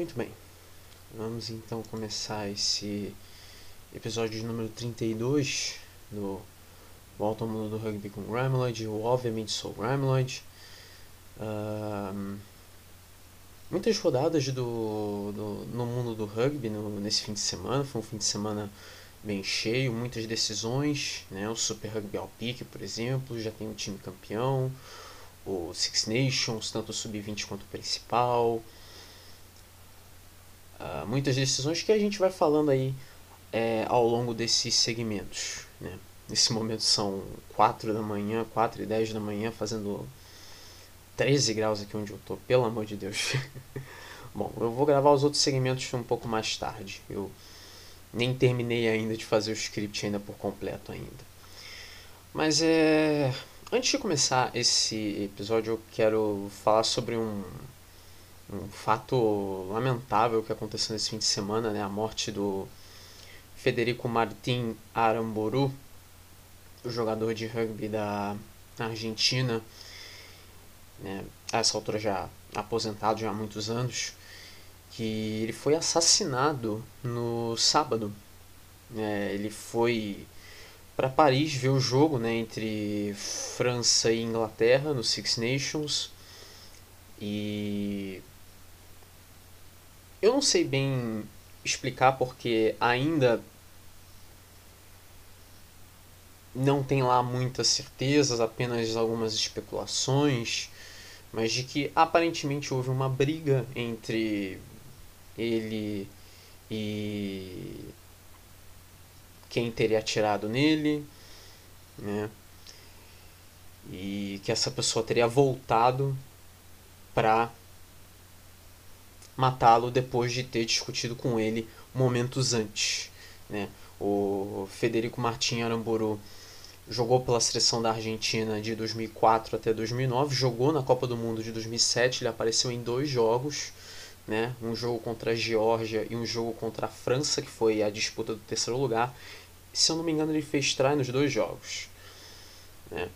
Muito bem, vamos então começar esse episódio número 32 do Volta ao Mundo do Rugby com Gramloid. Eu obviamente sou Gramloid. Uh, muitas rodadas do, do, no mundo do rugby no, nesse fim de semana. Foi um fim de semana bem cheio, muitas decisões. Né? O Super Rugby Peak, por exemplo, já tem um time campeão. O Six Nations, tanto o Sub-20 quanto o principal. Uh, muitas decisões que a gente vai falando aí é, ao longo desses segmentos. Né? Nesse momento são 4 da manhã, 4 e 10 da manhã, fazendo 13 graus aqui onde eu tô, pelo amor de Deus. Bom, eu vou gravar os outros segmentos um pouco mais tarde. Eu nem terminei ainda de fazer o script ainda por completo ainda. Mas é. Antes de começar esse episódio, eu quero falar sobre um, um fato lamentável que aconteceu nesse fim de semana, né? A morte do Federico Martin Aramboru, o jogador de rugby da Argentina, né? a essa altura já aposentado já há muitos anos, que ele foi assassinado no sábado. É, ele foi para Paris ver o jogo né, entre França e Inglaterra no Six Nations e eu não sei bem explicar porque ainda não tem lá muitas certezas, apenas algumas especulações, mas de que aparentemente houve uma briga entre ele e quem teria atirado nele, né? E que essa pessoa teria voltado para matá-lo depois de ter discutido com ele momentos antes. Né? O Federico Martim Aramburu jogou pela seleção da Argentina de 2004 até 2009, jogou na Copa do Mundo de 2007, ele apareceu em dois jogos, né? um jogo contra a Geórgia e um jogo contra a França, que foi a disputa do terceiro lugar. Se eu não me engano, ele fez try nos dois jogos. Né?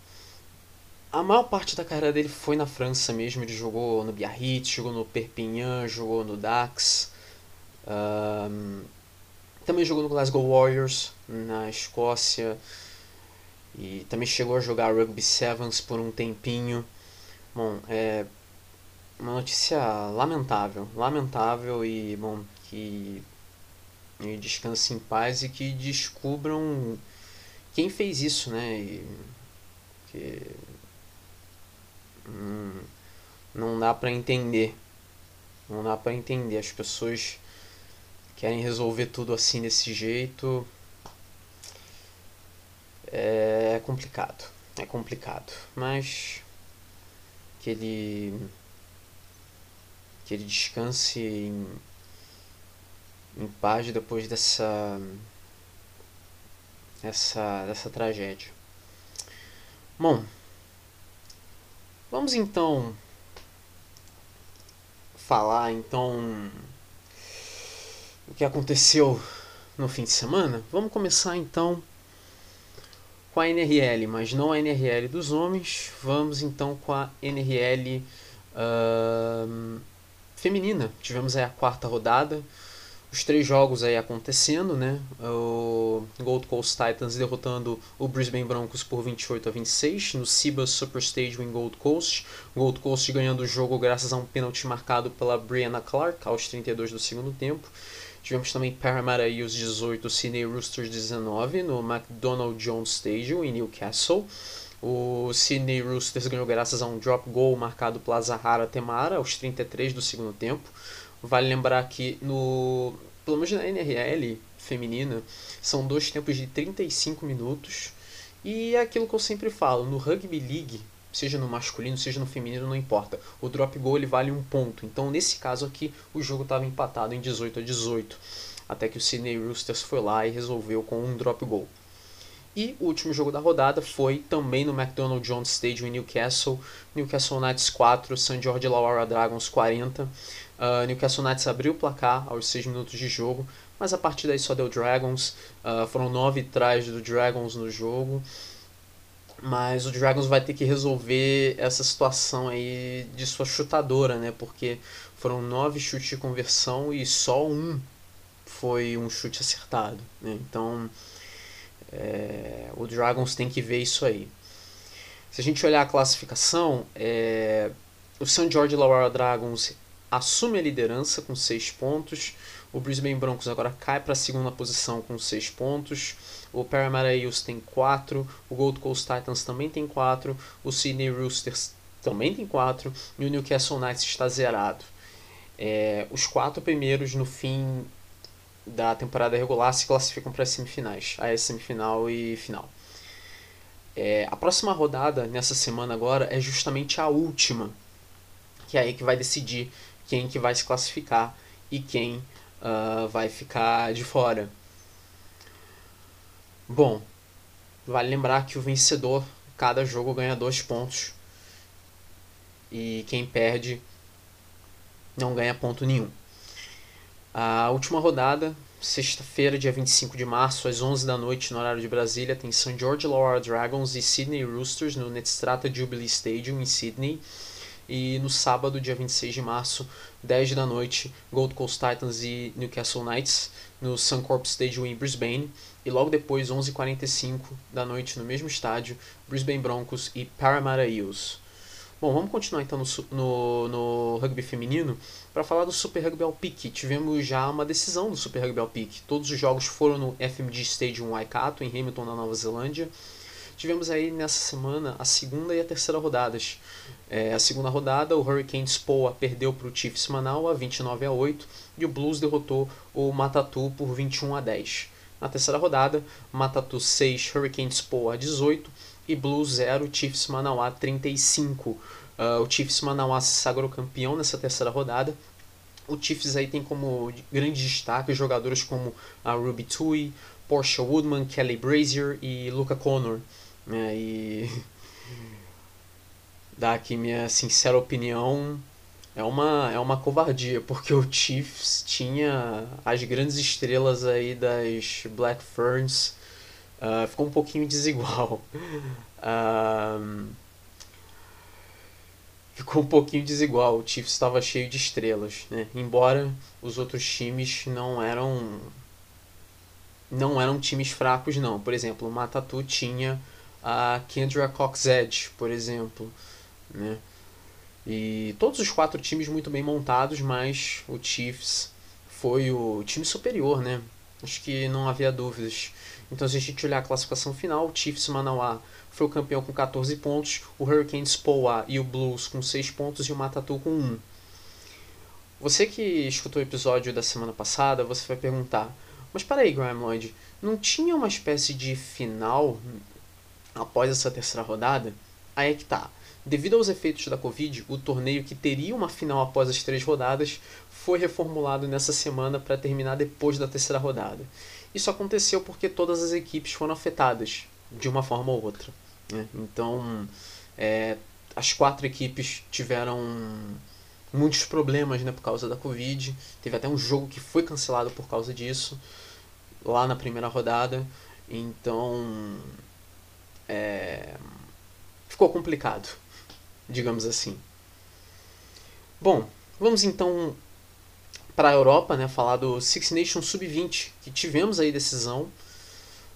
A maior parte da carreira dele foi na França mesmo. Ele jogou no Biarritz, jogou no Perpignan, jogou no Dax. Um, também jogou no Glasgow Warriors, na Escócia. E também chegou a jogar Rugby Sevens por um tempinho. Bom, é uma notícia lamentável. Lamentável e, bom, que e descanse em paz e que descubram quem fez isso, né? E que não dá para entender. Não dá para entender. As pessoas querem resolver tudo assim desse jeito. É complicado. É complicado. Mas que ele que ele descanse em, em paz depois dessa essa dessa tragédia. Bom, Vamos então falar então o que aconteceu no fim de semana. Vamos começar então com a NRL, mas não a NRL dos homens. Vamos então com a NRL uh, feminina. Tivemos aí a quarta rodada os três jogos aí acontecendo, né? O Gold Coast Titans derrotando o Brisbane Broncos por 28 a 26 no Cibas Super Stadium em Gold Coast. Gold Coast ganhando o jogo graças a um pênalti marcado pela Brianna Clark aos 32 do segundo tempo. Tivemos também Parramatta e os 18, Sydney Roosters 19 no McDonald Jones Stadium em Newcastle. O Sydney Roosters ganhou graças a um drop goal marcado pela Zahara Temara aos 33 do segundo tempo. Vale lembrar que no pelo menos na NRL feminina são dois tempos de 35 minutos. E é aquilo que eu sempre falo, no rugby league, seja no masculino, seja no feminino, não importa. O drop goal ele vale um ponto. Então, nesse caso aqui, o jogo estava empatado em 18 a 18, até que o Sydney Roosters foi lá e resolveu com um drop goal. E o último jogo da rodada foi também no McDonald Jones Stadium em Newcastle. Newcastle Knights 4, St. George Illawarra Dragons 40. Uh, Newcastle Knights abriu o placar aos 6 minutos de jogo, mas a partir daí só deu Dragons. Uh, foram 9 trás do Dragons no jogo. Mas o Dragons vai ter que resolver essa situação aí de sua chutadora, né? Porque foram nove chutes de conversão e só um foi um chute acertado. Né? Então é, o Dragons tem que ver isso aí. Se a gente olhar a classificação, é, o St. George Illawarra Dragons assume a liderança com 6 pontos. O Brisbane Broncos agora cai para a segunda posição com 6 pontos. O Parramatta Eels tem 4. O Gold Coast Titans também tem 4. O Sydney Roosters também tem 4. E o Newcastle Knights está zerado. É, os quatro primeiros no fim da temporada regular se classificam para as semifinais. A semifinal e final. É, a próxima rodada nessa semana agora é justamente a última, que é aí que vai decidir quem que vai se classificar e quem uh, vai ficar de fora. Bom, vale lembrar que o vencedor, cada jogo ganha dois pontos e quem perde não ganha ponto nenhum. A última rodada, sexta-feira, dia 25 de março, às 11 da noite, no horário de Brasília, tem St. George Illawarra Dragons e Sydney Roosters no Netstrata Jubilee Stadium, em Sydney. E no sábado, dia 26 de março, 10 da noite, Gold Coast Titans e Newcastle Knights no Suncorp Stadium em Brisbane. E logo depois, 11h45 da noite, no mesmo estádio, Brisbane Broncos e Parramatta Eels. Bom, vamos continuar então no, no, no rugby feminino para falar do Super Rugby ao Pique. Tivemos já uma decisão do Super Rugby ao Pique. Todos os jogos foram no FMG Stadium Waikato, em Hamilton, na Nova Zelândia. Tivemos aí nessa semana a segunda e a terceira rodadas. É, a segunda rodada, o Hurricanes Poa perdeu para o Chiefs Manaus a 29 a 8 e o Blues derrotou o Matatu por 21 a 10. Na terceira rodada, Matatu 6, Hurricanes Poa a 18 e Blues 0, Chiefs Manauá 35. Uh, o Chiefs Manauá se sagrou campeão nessa terceira rodada. O Chiefs aí tem como grande destaque jogadores como a Ruby Tui, Portia Woodman, Kelly Brazier e Luca Connor. Né? E dá aqui minha sincera opinião, é uma, é uma covardia, porque o Chiefs tinha as grandes estrelas aí das Black Ferns Uh, ficou um pouquinho desigual. Uh, ficou um pouquinho desigual. O Chiefs estava cheio de estrelas, né? Embora os outros times não eram não eram times fracos não. Por exemplo, o Matatu tinha a Kendra Coxedge, por exemplo, né? E todos os quatro times muito bem montados, mas o Chiefs foi o time superior, né? Acho que não havia dúvidas. Então, se a gente olhar a classificação final, o Chiefs Manauá foi o campeão com 14 pontos, o Hurricanes Poa e o Blues com 6 pontos e o Matatu com 1. Você que escutou o episódio da semana passada, você vai perguntar: Mas peraí, Graham Lloyd, não tinha uma espécie de final após essa terceira rodada? Aí é que tá. Devido aos efeitos da Covid, o torneio que teria uma final após as três rodadas foi reformulado nessa semana para terminar depois da terceira rodada. Isso aconteceu porque todas as equipes foram afetadas de uma forma ou outra. Né? Então, é, as quatro equipes tiveram muitos problemas né, por causa da Covid. Teve até um jogo que foi cancelado por causa disso, lá na primeira rodada. Então, é, ficou complicado, digamos assim. Bom, vamos então para a Europa, né, falar do Six Nations Sub-20, que tivemos aí decisão,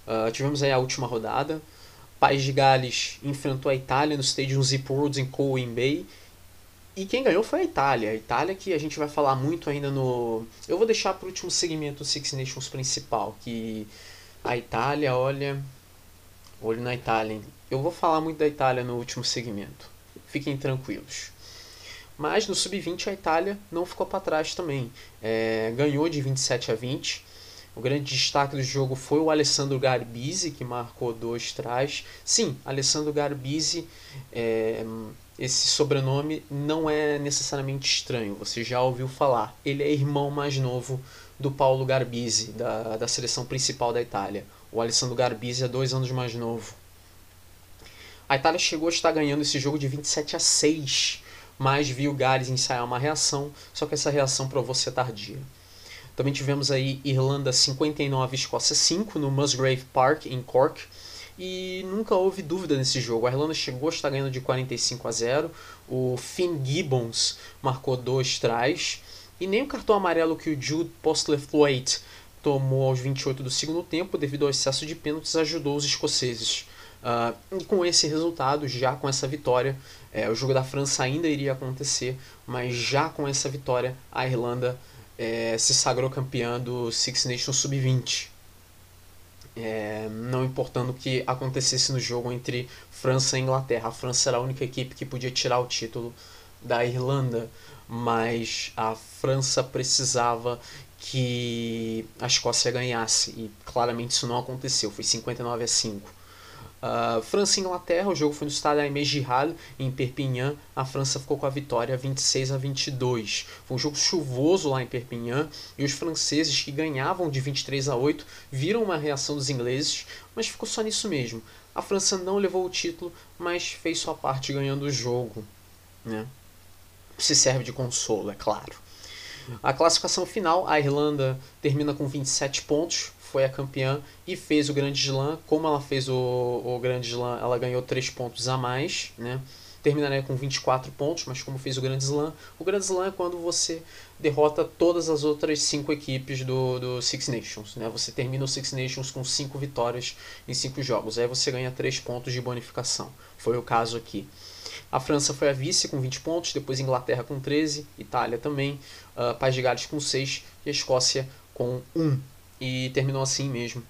uh, tivemos aí a última rodada. País de Gales enfrentou a Itália no Stadium Zip Worlds em Coen Bay. E quem ganhou foi a Itália. A Itália que a gente vai falar muito ainda no. Eu vou deixar para o último segmento do Six Nations principal, que a Itália, olha. Olho na Itália. Eu vou falar muito da Itália no último segmento. Fiquem tranquilos. Mas no sub-20 a Itália não ficou para trás também. É, ganhou de 27 a 20. O grande destaque do jogo foi o Alessandro Garbisi, que marcou dois trás. Sim, Alessandro Garbisi, é, esse sobrenome não é necessariamente estranho, você já ouviu falar. Ele é irmão mais novo do Paulo Garbisi, da, da seleção principal da Itália. O Alessandro Garbisi é dois anos mais novo. A Itália chegou a estar ganhando esse jogo de 27 a 6 mas viu Gales ensaiar uma reação, só que essa reação provou ser tardia. Também tivemos aí Irlanda 59, Escócia 5 no Musgrave Park em Cork e nunca houve dúvida nesse jogo. A Irlanda chegou a estar ganhando de 45 a 0. O Finn Gibbons marcou dois trás e nem o cartão amarelo que o Jude Postlethwaite tomou aos 28 do segundo tempo devido ao excesso de pênaltis ajudou os escoceses. Uh, com esse resultado, já com essa vitória, é, o jogo da França ainda iria acontecer, mas já com essa vitória, a Irlanda é, se sagrou campeã do Six Nations Sub-20. É, não importando o que acontecesse no jogo entre França e Inglaterra. A França era a única equipe que podia tirar o título da Irlanda, mas a França precisava que a Escócia ganhasse e claramente isso não aconteceu. Foi 59 a 5. Uh, França e Inglaterra, o jogo foi no estádio Aimé Girard, em Perpignan. A França ficou com a vitória 26 a 22. Foi um jogo chuvoso lá em Perpignan e os franceses, que ganhavam de 23 a 8, viram uma reação dos ingleses, mas ficou só nisso mesmo. A França não levou o título, mas fez sua parte ganhando o jogo. Né? Se serve de consolo, é claro. A classificação final, a Irlanda termina com 27 pontos, foi a campeã e fez o Grande Slam. Como ela fez o, o Grande Slam, ela ganhou 3 pontos a mais, né? Terminaria com 24 pontos, mas como fez o Grande Slam, o Grande Slam é quando você derrota todas as outras 5 equipes do, do Six Nations. Né? Você termina o Six Nations com 5 vitórias em 5 jogos. Aí você ganha 3 pontos de bonificação. Foi o caso aqui. A França foi a vice com 20 pontos, depois Inglaterra com 13, Itália também, uh, País de Gales com 6 e a Escócia com 1 e terminou assim mesmo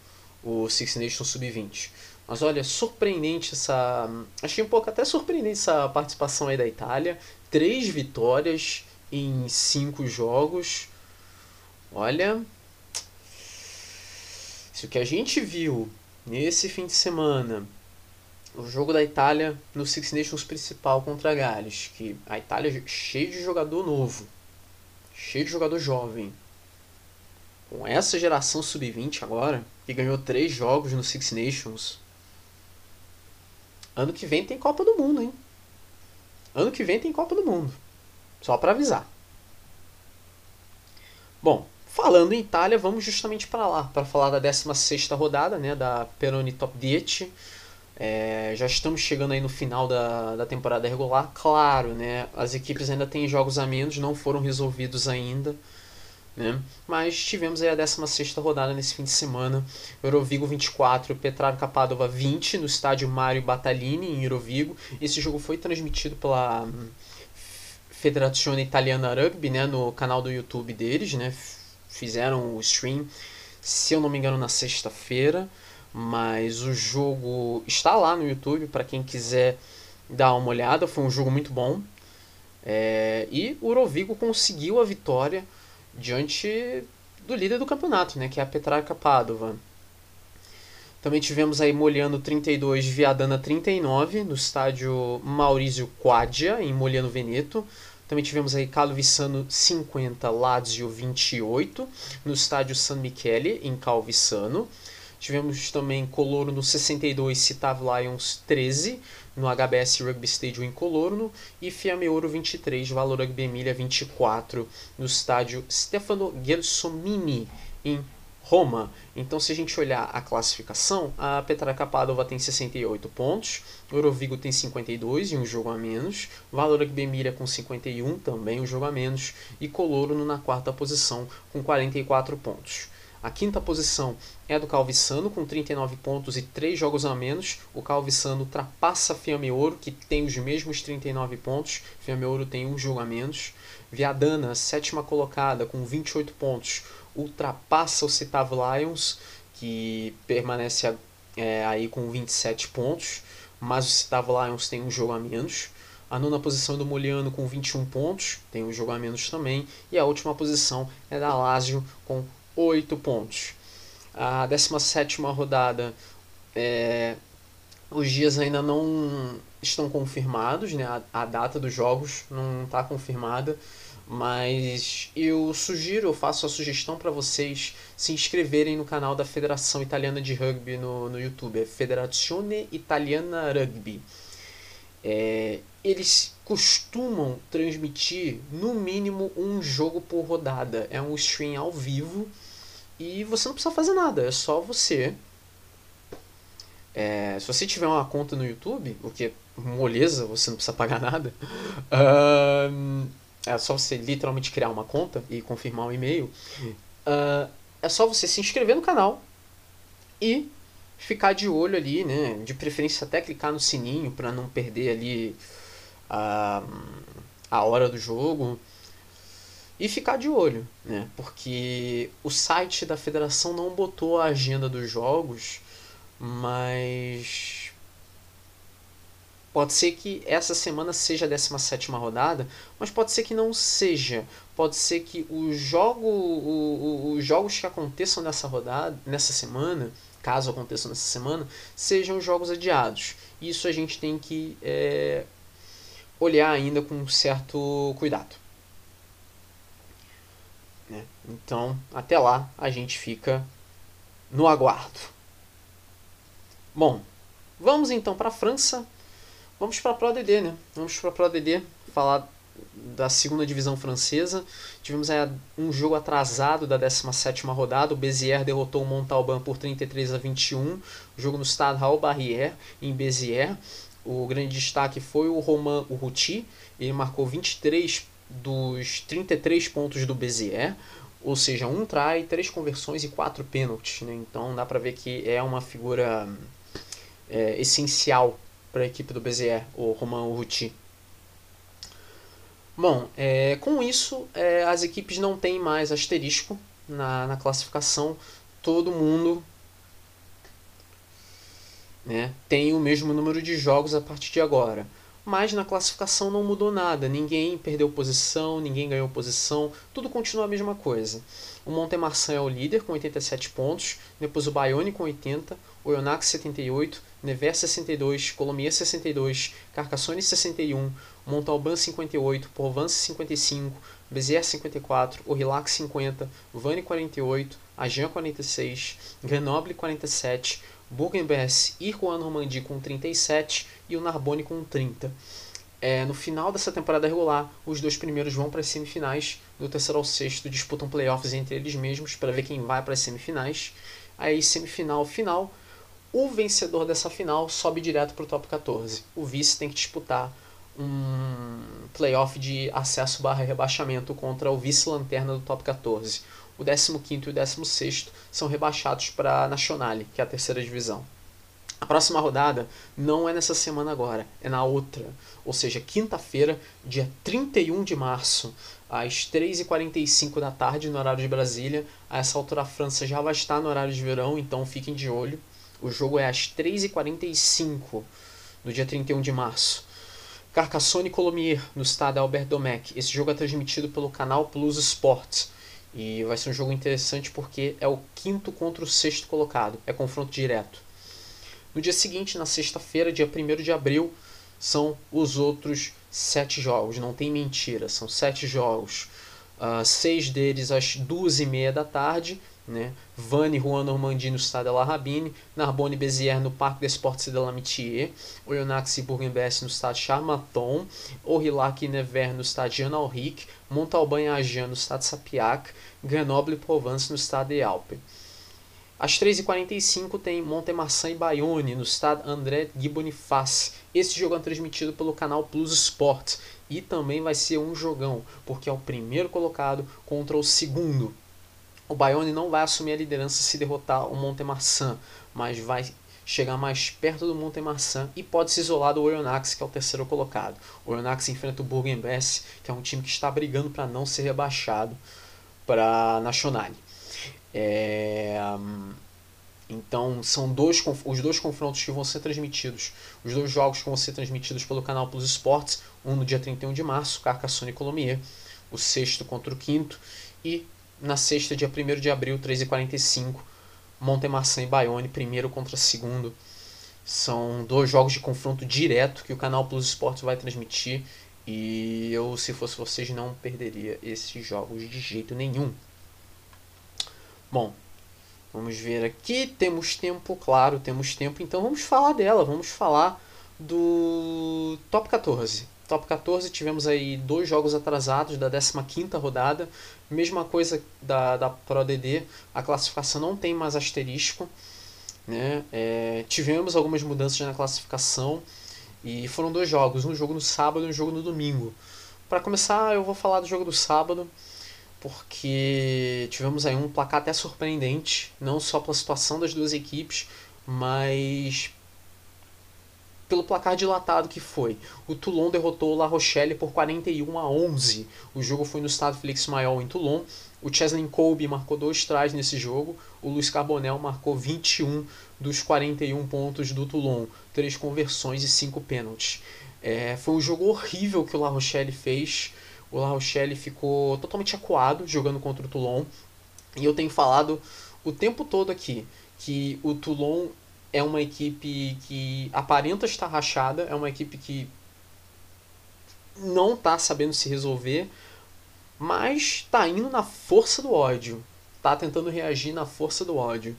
o Six Nations Sub-20. Mas olha, surpreendente essa. Achei um pouco até surpreendente essa participação aí da Itália. Três vitórias em cinco jogos. Olha. Se o que a gente viu nesse fim de semana, o jogo da Itália no Six Nations principal contra a Gales, que a Itália é cheio de jogador novo, cheio de jogador jovem com essa geração sub-20 agora, que ganhou três jogos no Six Nations, ano que vem tem Copa do Mundo, hein? Ano que vem tem Copa do Mundo. Só para avisar. Bom, falando em Itália, vamos justamente para lá, para falar da 16 rodada, né, da Peroni Top 10. É, já estamos chegando aí no final da, da temporada regular. Claro, né, as equipes ainda têm jogos a menos, não foram resolvidos ainda. Né? Mas tivemos aí a 16 rodada nesse fim de semana. Eurovigo 24, Petrarca Padova 20 no estádio Mário Battaglini em Eurovigo. Esse jogo foi transmitido pela hum, Federazione Italiana Rugby, né, no canal do YouTube deles, né? Fizeram o stream, se eu não me engano, na sexta-feira, mas o jogo está lá no YouTube para quem quiser dar uma olhada. Foi um jogo muito bom. É, e o Eurovigo conseguiu a vitória diante do líder do campeonato, né, que é a Petrarca Padova. Também tivemos aí Moliano 32, Viadana 39, no estádio Maurizio Quadia, em Moliano Veneto. Também tivemos aí Calvissano 50, Lazio 28, no estádio San Michele, em Calvissano. Tivemos também Colorno 62, Citav Lions 13, no HBS Rugby Stadium em Colorno, e Fiameoro 23, Valor Rugby Emília 24, no estádio Stefano Gelsomini, em Roma. Então, se a gente olhar a classificação, a Petrarca Padova tem 68 pontos, o Eurovigo tem 52 e um jogo a menos, Valor Emília com 51, também um jogo a menos, e Colorno na quarta posição com 44 pontos. A quinta posição é a do Calvissano, com 39 pontos e 3 jogos a menos. O Calvissano ultrapassa Fiamme Ouro, que tem os mesmos 39 pontos. Fiamme Ouro tem um jogo a menos. Viadana, sétima colocada, com 28 pontos, ultrapassa o Citav Lions, que permanece é, aí com 27 pontos. Mas o Citav Lions tem um jogo a menos. A nona posição é do Moliano com 21 pontos, tem um jogo a menos também. E a última posição é da Lazio com 8 pontos. A 17 rodada, é, os dias ainda não estão confirmados, né? a, a data dos jogos não está confirmada, mas eu sugiro, eu faço a sugestão para vocês se inscreverem no canal da Federação Italiana de Rugby no, no YouTube, é Federazione Italiana Rugby. É, eles costumam transmitir no mínimo um jogo por rodada. É um stream ao vivo e você não precisa fazer nada, é só você É, se você tiver uma conta no YouTube, o que é moleza, você não precisa pagar nada, é só você literalmente criar uma conta e confirmar o um e-mail. Uh, é só você se inscrever no canal e ficar de olho ali, né? De preferência até clicar no sininho para não perder ali a, a hora do jogo. E ficar de olho, né? Porque o site da federação não botou a agenda dos jogos, mas pode ser que essa semana seja a 17 rodada, mas pode ser que não seja. Pode ser que o jogo, o, o, os jogos que aconteçam nessa rodada, nessa semana, caso aconteçam nessa semana, sejam jogos adiados. Isso a gente tem que é, olhar ainda com certo cuidado. Então, até lá, a gente fica no aguardo. Bom, vamos então para a França. Vamos para a Pro DD, né? Vamos para a Pro DD falar da segunda divisão francesa. Tivemos aí um jogo atrasado da 17 rodada. O Béziers derrotou o Montalban por 33 a 21. Jogo no Stade Raul Barrière, em Béziers. O grande destaque foi o Romain Urruti. Ele marcou 23 dos 33 pontos do Bezier, ou seja, um try, três conversões e quatro pênaltis. Né? Então dá para ver que é uma figura é, essencial para a equipe do Bezier, o Romain Urruti. Bom, é, com isso é, as equipes não têm mais asterisco na, na classificação. Todo mundo né, tem o mesmo número de jogos a partir de agora mas na classificação não mudou nada. Ninguém perdeu posição, ninguém ganhou posição, tudo continua a mesma coisa. O Montemarçan é o líder com 87 pontos, depois o Bayonne com 80, o Yonax 78, Nevers 62, Colomiers 62, Carcassonne 61, Montalban 58, Provence 55, Béziers 54, Orillac 50, Vannes 48, Agen 46, Grenoble 47, Bourg-en-Bresse e Juan Normandie com 37 e o Narbonne com 30. É, no final dessa temporada regular, os dois primeiros vão para as semifinais, do terceiro ao sexto disputam playoffs entre eles mesmos para ver quem vai para as semifinais. Aí, semifinal final, o vencedor dessa final sobe direto para o top 14. O vice tem que disputar um playoff de acesso barra rebaixamento contra o vice-lanterna do top 14 o 15 e o 16 são rebaixados para a Nationale, que é a terceira divisão. A próxima rodada não é nessa semana agora, é na outra. Ou seja, quinta-feira, dia 31 de março, às 3h45 da tarde, no horário de Brasília. A essa altura a França já vai estar no horário de verão, então fiquem de olho. O jogo é às 3h45 no dia 31 de março. Carcassonne e no estado Albert Domecq. Esse jogo é transmitido pelo canal Plus Sports. E vai ser um jogo interessante porque é o quinto contra o sexto colocado. É confronto direto. No dia seguinte, na sexta-feira, dia 1 de abril, são os outros sete jogos. Não tem mentira, são sete jogos. Uh, seis deles às duas e meia da tarde. Né? Vannes, Juan Normandie no Stade La Rabine, Narbonne Béziers no Parc des Sports de l'Amitié, Oyonnax e Bourg-en-Bresse no Stade Charmaton, Aurillac e Nevers no Stade Jean Alric, Montalban e Agen no Stade Sapiac, Grenoble e Provence no Stade de Alpes. Às 3h45 tem Montemarçan e Bayonne no Stade André Guy Boniface. Esse jogo é transmitido pelo canal Plus Sport e também vai ser um jogão, porque é o primeiro colocado contra o segundo. O Bayonne não vai assumir a liderança se derrotar o Montemarçan, mas vai chegar mais perto do Montemarçan e pode se isolar do Oyonnax, que é o terceiro colocado. O Oyonnax enfrenta o Bourg-en-Bresse, que é um time que está brigando para não ser rebaixado para a Nationale. É, então são dois, os dois confrontos que vão ser transmitidos, os dois jogos que vão ser transmitidos pelo canal Plus Esportes, um no dia 31 de março, Carcassonne e Colomiers, o sexto contra o quinto, e na sexta, dia 1 de abril, 3h45, Montemarçan e Bayonne, primeiro contra segundo. São dois jogos de confronto direto que o canal Plus Esportes vai transmitir. E eu, se fosse vocês, não perderia esses jogos de jeito nenhum. Bom, vamos ver aqui. Temos tempo, claro, temos tempo. Então vamos falar dela. Vamos falar do Top 14. Top 14 tivemos aí dois jogos atrasados da 15ª rodada. Mesma coisa da, da Pro DD, a classificação não tem mais asterisco. Né? É, tivemos algumas mudanças na classificação e foram dois jogos, um jogo no sábado e um jogo no domingo. Para começar, eu vou falar do jogo do sábado, porque tivemos aí um placar até surpreendente, não só pela situação das duas equipes, mas pelo placar dilatado que foi. O Toulon derrotou o La Rochelle por 41 a 11. O jogo foi no estado Félix Maior em Toulon. O Cheslin Colby marcou dois trás nesse jogo. O Luiz Carbonel marcou 21 dos 41 pontos do Toulon. Três conversões e cinco pênaltis. É, foi um jogo horrível que o La Rochelle fez. O La Rochelle ficou totalmente acuado jogando contra o Toulon. E eu tenho falado o tempo todo aqui que o Toulon é uma equipe que aparenta estar rachada, é uma equipe que não está sabendo se resolver, mas está indo na força do ódio, está tentando reagir na força do ódio.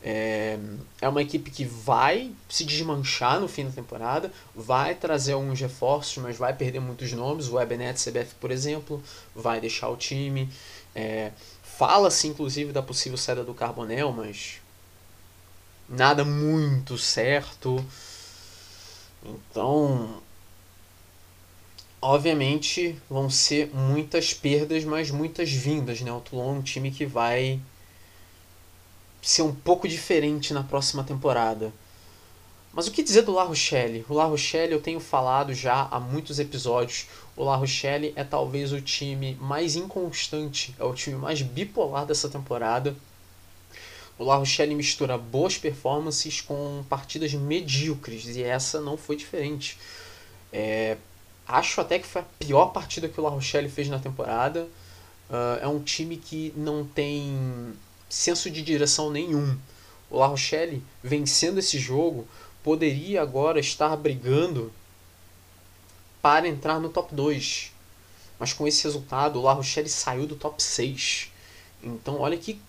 É, é uma equipe que vai se desmanchar no fim da temporada, vai trazer alguns reforços, mas vai perder muitos nomes. O Ebenet CBF, por exemplo, vai deixar o time. É, Fala-se inclusive da possível saída do Carbonel, mas nada muito certo. Então, obviamente vão ser muitas perdas, mas muitas vindas, né? O Toulon é um time que vai ser um pouco diferente na próxima temporada. Mas o que dizer do La Rochelle? O La Rochelle eu tenho falado já há muitos episódios. O La Rochelle é talvez o time mais inconstante, é o time mais bipolar dessa temporada. O La Rochelle mistura boas performances com partidas medíocres e essa não foi diferente. É, acho até que foi a pior partida que o La Rochelle fez na temporada. Uh, é um time que não tem senso de direção nenhum. O La Rochelle, vencendo esse jogo, poderia agora estar brigando para entrar no top 2. Mas com esse resultado, o La Rochelle saiu do top 6. Então, olha que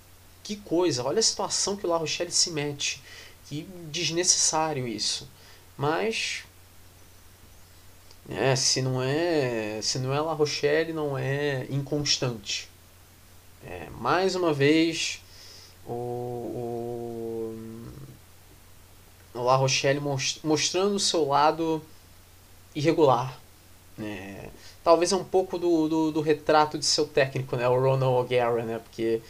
que coisa, olha a situação que o La Rochelle se mete. Que desnecessário isso. Mas é, se não é, se não é La Rochelle, não é inconstante. É, mais uma vez o, o, o La Rochelle mostrando o seu lado irregular. É, talvez é um pouco do, do, do, retrato de seu técnico, né, o Ronald O'Gara, né, porque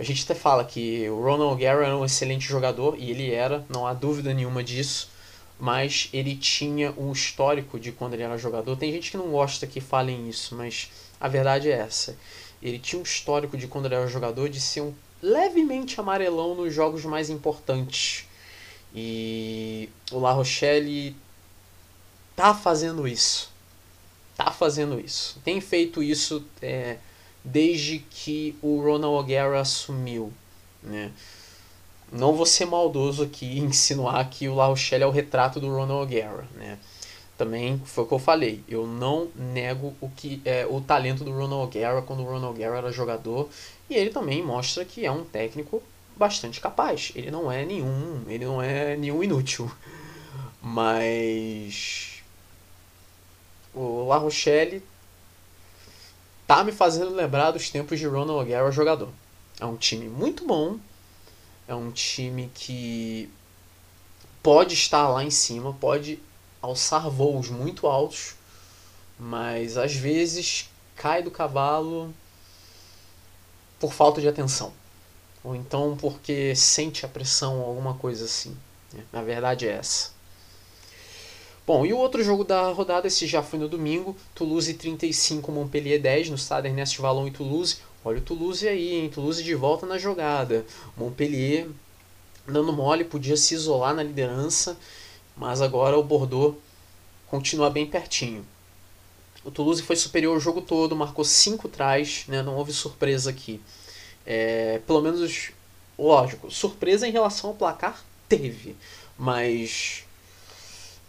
a gente até fala que o Ronald O'Gara era um excelente jogador, e ele era, não há dúvida nenhuma disso, mas ele tinha um histórico de quando ele era jogador. Tem gente que não gosta que falem isso, mas a verdade é essa. Ele tinha um histórico de quando ele era jogador de ser um levemente amarelão nos jogos mais importantes. E o La Rochelle tá fazendo isso. Tá fazendo isso. Tem feito isso é, desde que o Ronald O'Gara assumiu. Né? Não vou ser maldoso aqui e insinuar que o La Rochelle é o retrato do Ronald O'Gara. Né? Também foi o que eu falei. Eu não nego o que é o talento do Ronald O'Gara quando o Ronald O'Gara era jogador. E ele também mostra que é um técnico bastante capaz. Ele não é nenhum, ele não é nenhum inútil. Mas o La Rochelle tá me fazendo lembrar dos tempos de Ronald O'Gara jogador. É um time muito bom, é um time que pode estar lá em cima, pode alçar voos muito altos, mas às vezes cai do cavalo por falta de atenção. Ou então porque sente a pressão ou alguma coisa assim. Né? Na verdade é essa. Bom, e o outro jogo da rodada, esse já foi no domingo, Toulouse 35, Montpellier 10, no estado Ernesto Valon e Toulouse. Olha o Toulouse aí, hein? Toulouse de volta na jogada. Montpellier dando mole, podia se isolar na liderança, mas agora o Bordeaux continua bem pertinho. O Toulouse foi superior o jogo todo, marcou 5 trás, né? não houve surpresa aqui. É, pelo menos, lógico, surpresa em relação ao placar teve, mas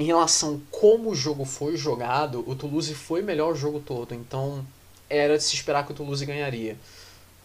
em relação como o jogo foi jogado, o Toulouse foi melhor o jogo todo, então era de se esperar que o Toulouse ganharia.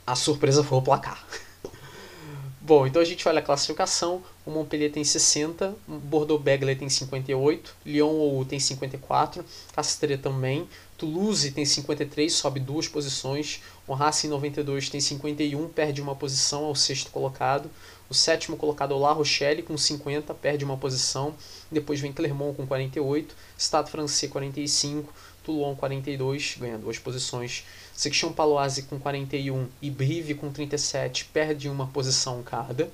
A surpresa foi o placar. Bom, então a gente olha a classificação. O Montpellier tem 60, o Bordeaux-Bègles tem 58, Lyon-Ou tem 54, Castres também, Toulouse tem 53, sobe duas posições, o Racing 92 tem 51, perde uma posição ao sexto colocado, o sétimo colocado é o La Rochelle com 50, perde uma posição, depois vem Clermont com 48, Stade Francês 45, Toulon 42, ganha duas posições, Section Paloise com 41 e Brive com 37 perde uma posição cada.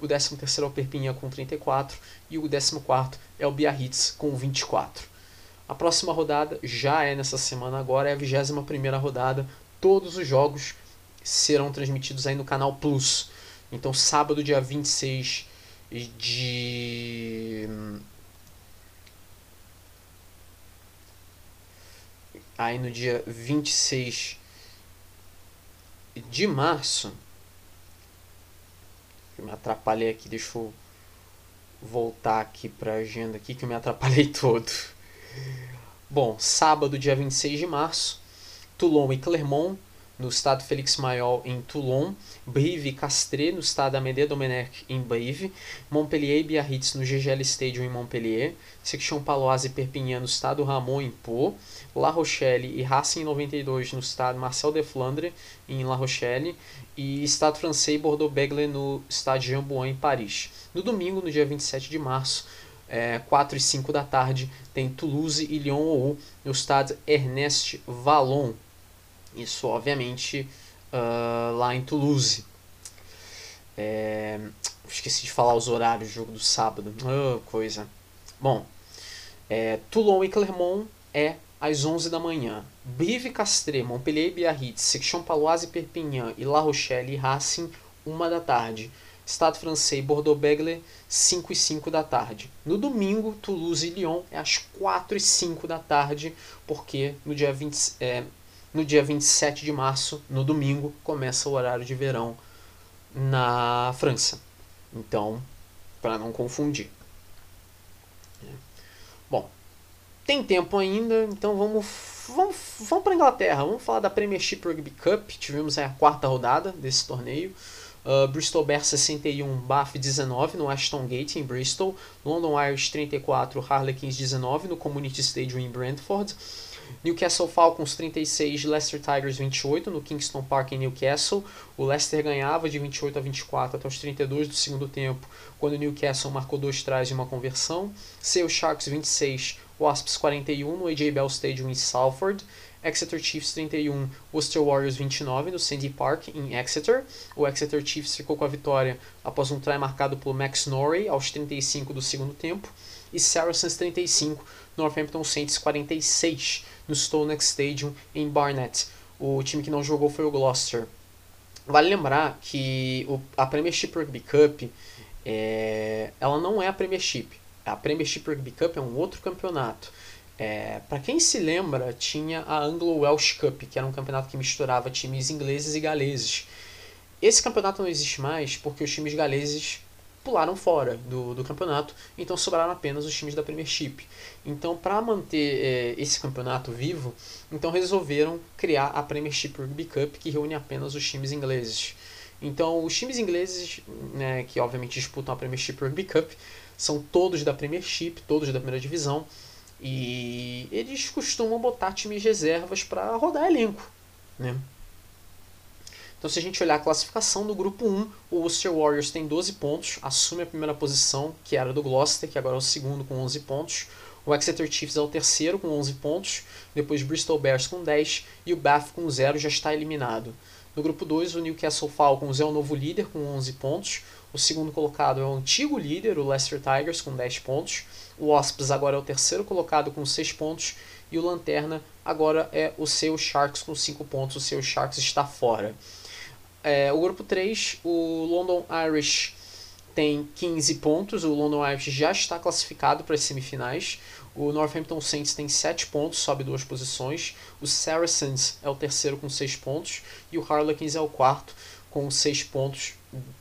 O 13 é o Perpignan com 34 e o 14 é o Biarritz com 24. A próxima rodada já é nessa semana agora, é a 21 rodada. Todos os jogos serão transmitidos aí no canal Plus. Então sábado, dia 26 de aí no dia 26 de março. Eu me atrapalhei aqui, deixa eu voltar aqui para a agenda aqui que eu me atrapalhei todo. Bom, sábado, dia 26 de março, Toulon e Clermont no estado Félix Mayol, em Toulon, Brive Castres, no estado Amédée Domenech, em Brive, Montpellier e Biarritz, no GGL Stadium, em Montpellier, Section Paloise e Perpignan, no estado Ramon, em Pau, La Rochelle e Racing 92, no estado Marcel de Flandre, em La Rochelle, e estado francês e Bordeaux-Bègles, no estado Jambuan, em Paris. No domingo, no dia 27 de março, é, 4 e 5 da tarde, tem Toulouse e Lyon-Ou, no estado Ernest Vallon, isso, obviamente, uh, lá em Toulouse. É, esqueci de falar os horários do jogo do sábado. Oh, coisa. Bom, é, Toulon e Clermont é às 11 da manhã. Brive Castres, Montpellier e Biarritz, Section Paloise e Perpignan e La Rochelle e Racing, 1 da tarde. Estado francês e Bordeaux-Bègles, 5 e 5 da tarde. No domingo, Toulouse e Lyon é às 4 e 5 da tarde, porque no dia 20, é, no dia 27 de março, no domingo, começa o horário de verão na França. Então, para não confundir. Bom, tem tempo ainda, então vamos vamos, vamos para a Inglaterra. Vamos falar da Premiership Rugby Cup. Tivemos a quarta rodada desse torneio. Uh, Bristol Bears 61, Bath 19 no Ashton Gate em Bristol. London Irish 34, Harlequins 19 no Community Stadium em Brentford. Newcastle Falcons 36, Leicester Tigers 28 no Kingston Park em Newcastle. O Leicester ganhava de 28 a 24 até os 32 do segundo tempo, quando o Newcastle marcou dois trás de uma conversão. Seu Sharks 26, Wasps 41 no AJ Bell Stadium em Salford. Exeter Chiefs 31, Worcester Warriors 29 no Sandy Park em Exeter. O Exeter Chiefs ficou com a vitória após um try marcado por Max Norrie aos 35 do segundo tempo. E Saracens 35, Northampton Saints 46 no Stonex Stadium em Barnet. O time que não jogou foi o Gloucester. Vale lembrar que o, a Premiership Rugby Cup é, ela não é a Premiership. A Premiership Rugby Cup é um outro campeonato. É, para quem se lembra, tinha a Anglo-Welsh Cup, que era um campeonato que misturava times ingleses e galeses. Esse campeonato não existe mais porque os times galeses pularam fora do, do campeonato, então sobraram apenas os times da Premiership. Então, para manter é, esse campeonato vivo, então resolveram criar a Premiership Rugby Cup, que reúne apenas os times ingleses. Então, os times ingleses, né, que obviamente disputam a Premiership Rugby Cup, são todos da Premiership, todos da primeira divisão, e eles costumam botar times reservas para rodar elenco, né? Então, se a gente olhar a classificação do grupo 1, o Worcester Warriors tem 12 pontos, assume a primeira posição, que era do Gloucester, que agora é o segundo com 11 pontos. O Exeter Chiefs é o terceiro com 11 pontos, depois Bristol Bears com 10 e o Bath com 0 já está eliminado. No grupo 2, o Newcastle Falcons é o novo líder com 11 pontos. O segundo colocado é o antigo líder, o Leicester Tigers, com 10 pontos. O Wasps agora é o terceiro colocado com 6 pontos. E o Lanterna agora é o seu Sharks com 5 pontos. O seu Sharks está fora. É, o grupo 3, o London Irish tem 15 pontos. O London Irish já está classificado para as semifinais. O Northampton Saints tem 7 pontos, sobe duas posições. O Saracens é o terceiro com 6 pontos. E o Harlequins é o quarto com 6 pontos,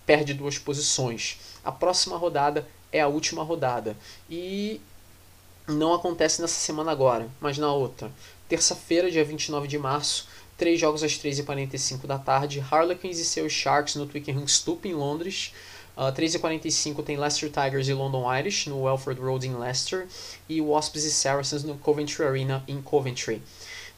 perde duas posições. A próxima rodada é a última rodada. E não acontece nessa semana agora, mas na outra. Terça-feira, dia 29 de março, Três jogos às 3h45 da tarde. Harlequins e seus Sharks no Twickenham Stoop em Londres. Uh, 3h45 tem Leicester Tigers e London Irish no Welford Road em Leicester. E Wasps e Saracens no Coventry Arena em Coventry.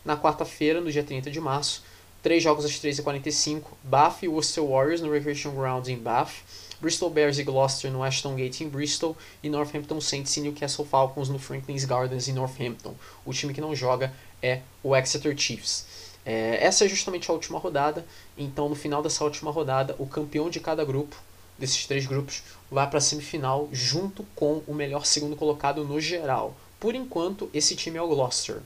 Na quarta-feira, no dia 30 de março, três jogos às 3h45. Bath e Worcester Warriors no Recreation Grounds em Bath. Bristol Bears e Gloucester no Ashton Gate em Bristol e Northampton Saints e Newcastle Falcons no Franklin's Gardens em Northampton. O time que não joga é o Exeter Chiefs. É, essa é justamente a última rodada, então no final dessa última rodada, o campeão de cada grupo, desses três grupos, vai para a semifinal junto com o melhor segundo colocado no geral. Por enquanto, esse time é o Gloucester.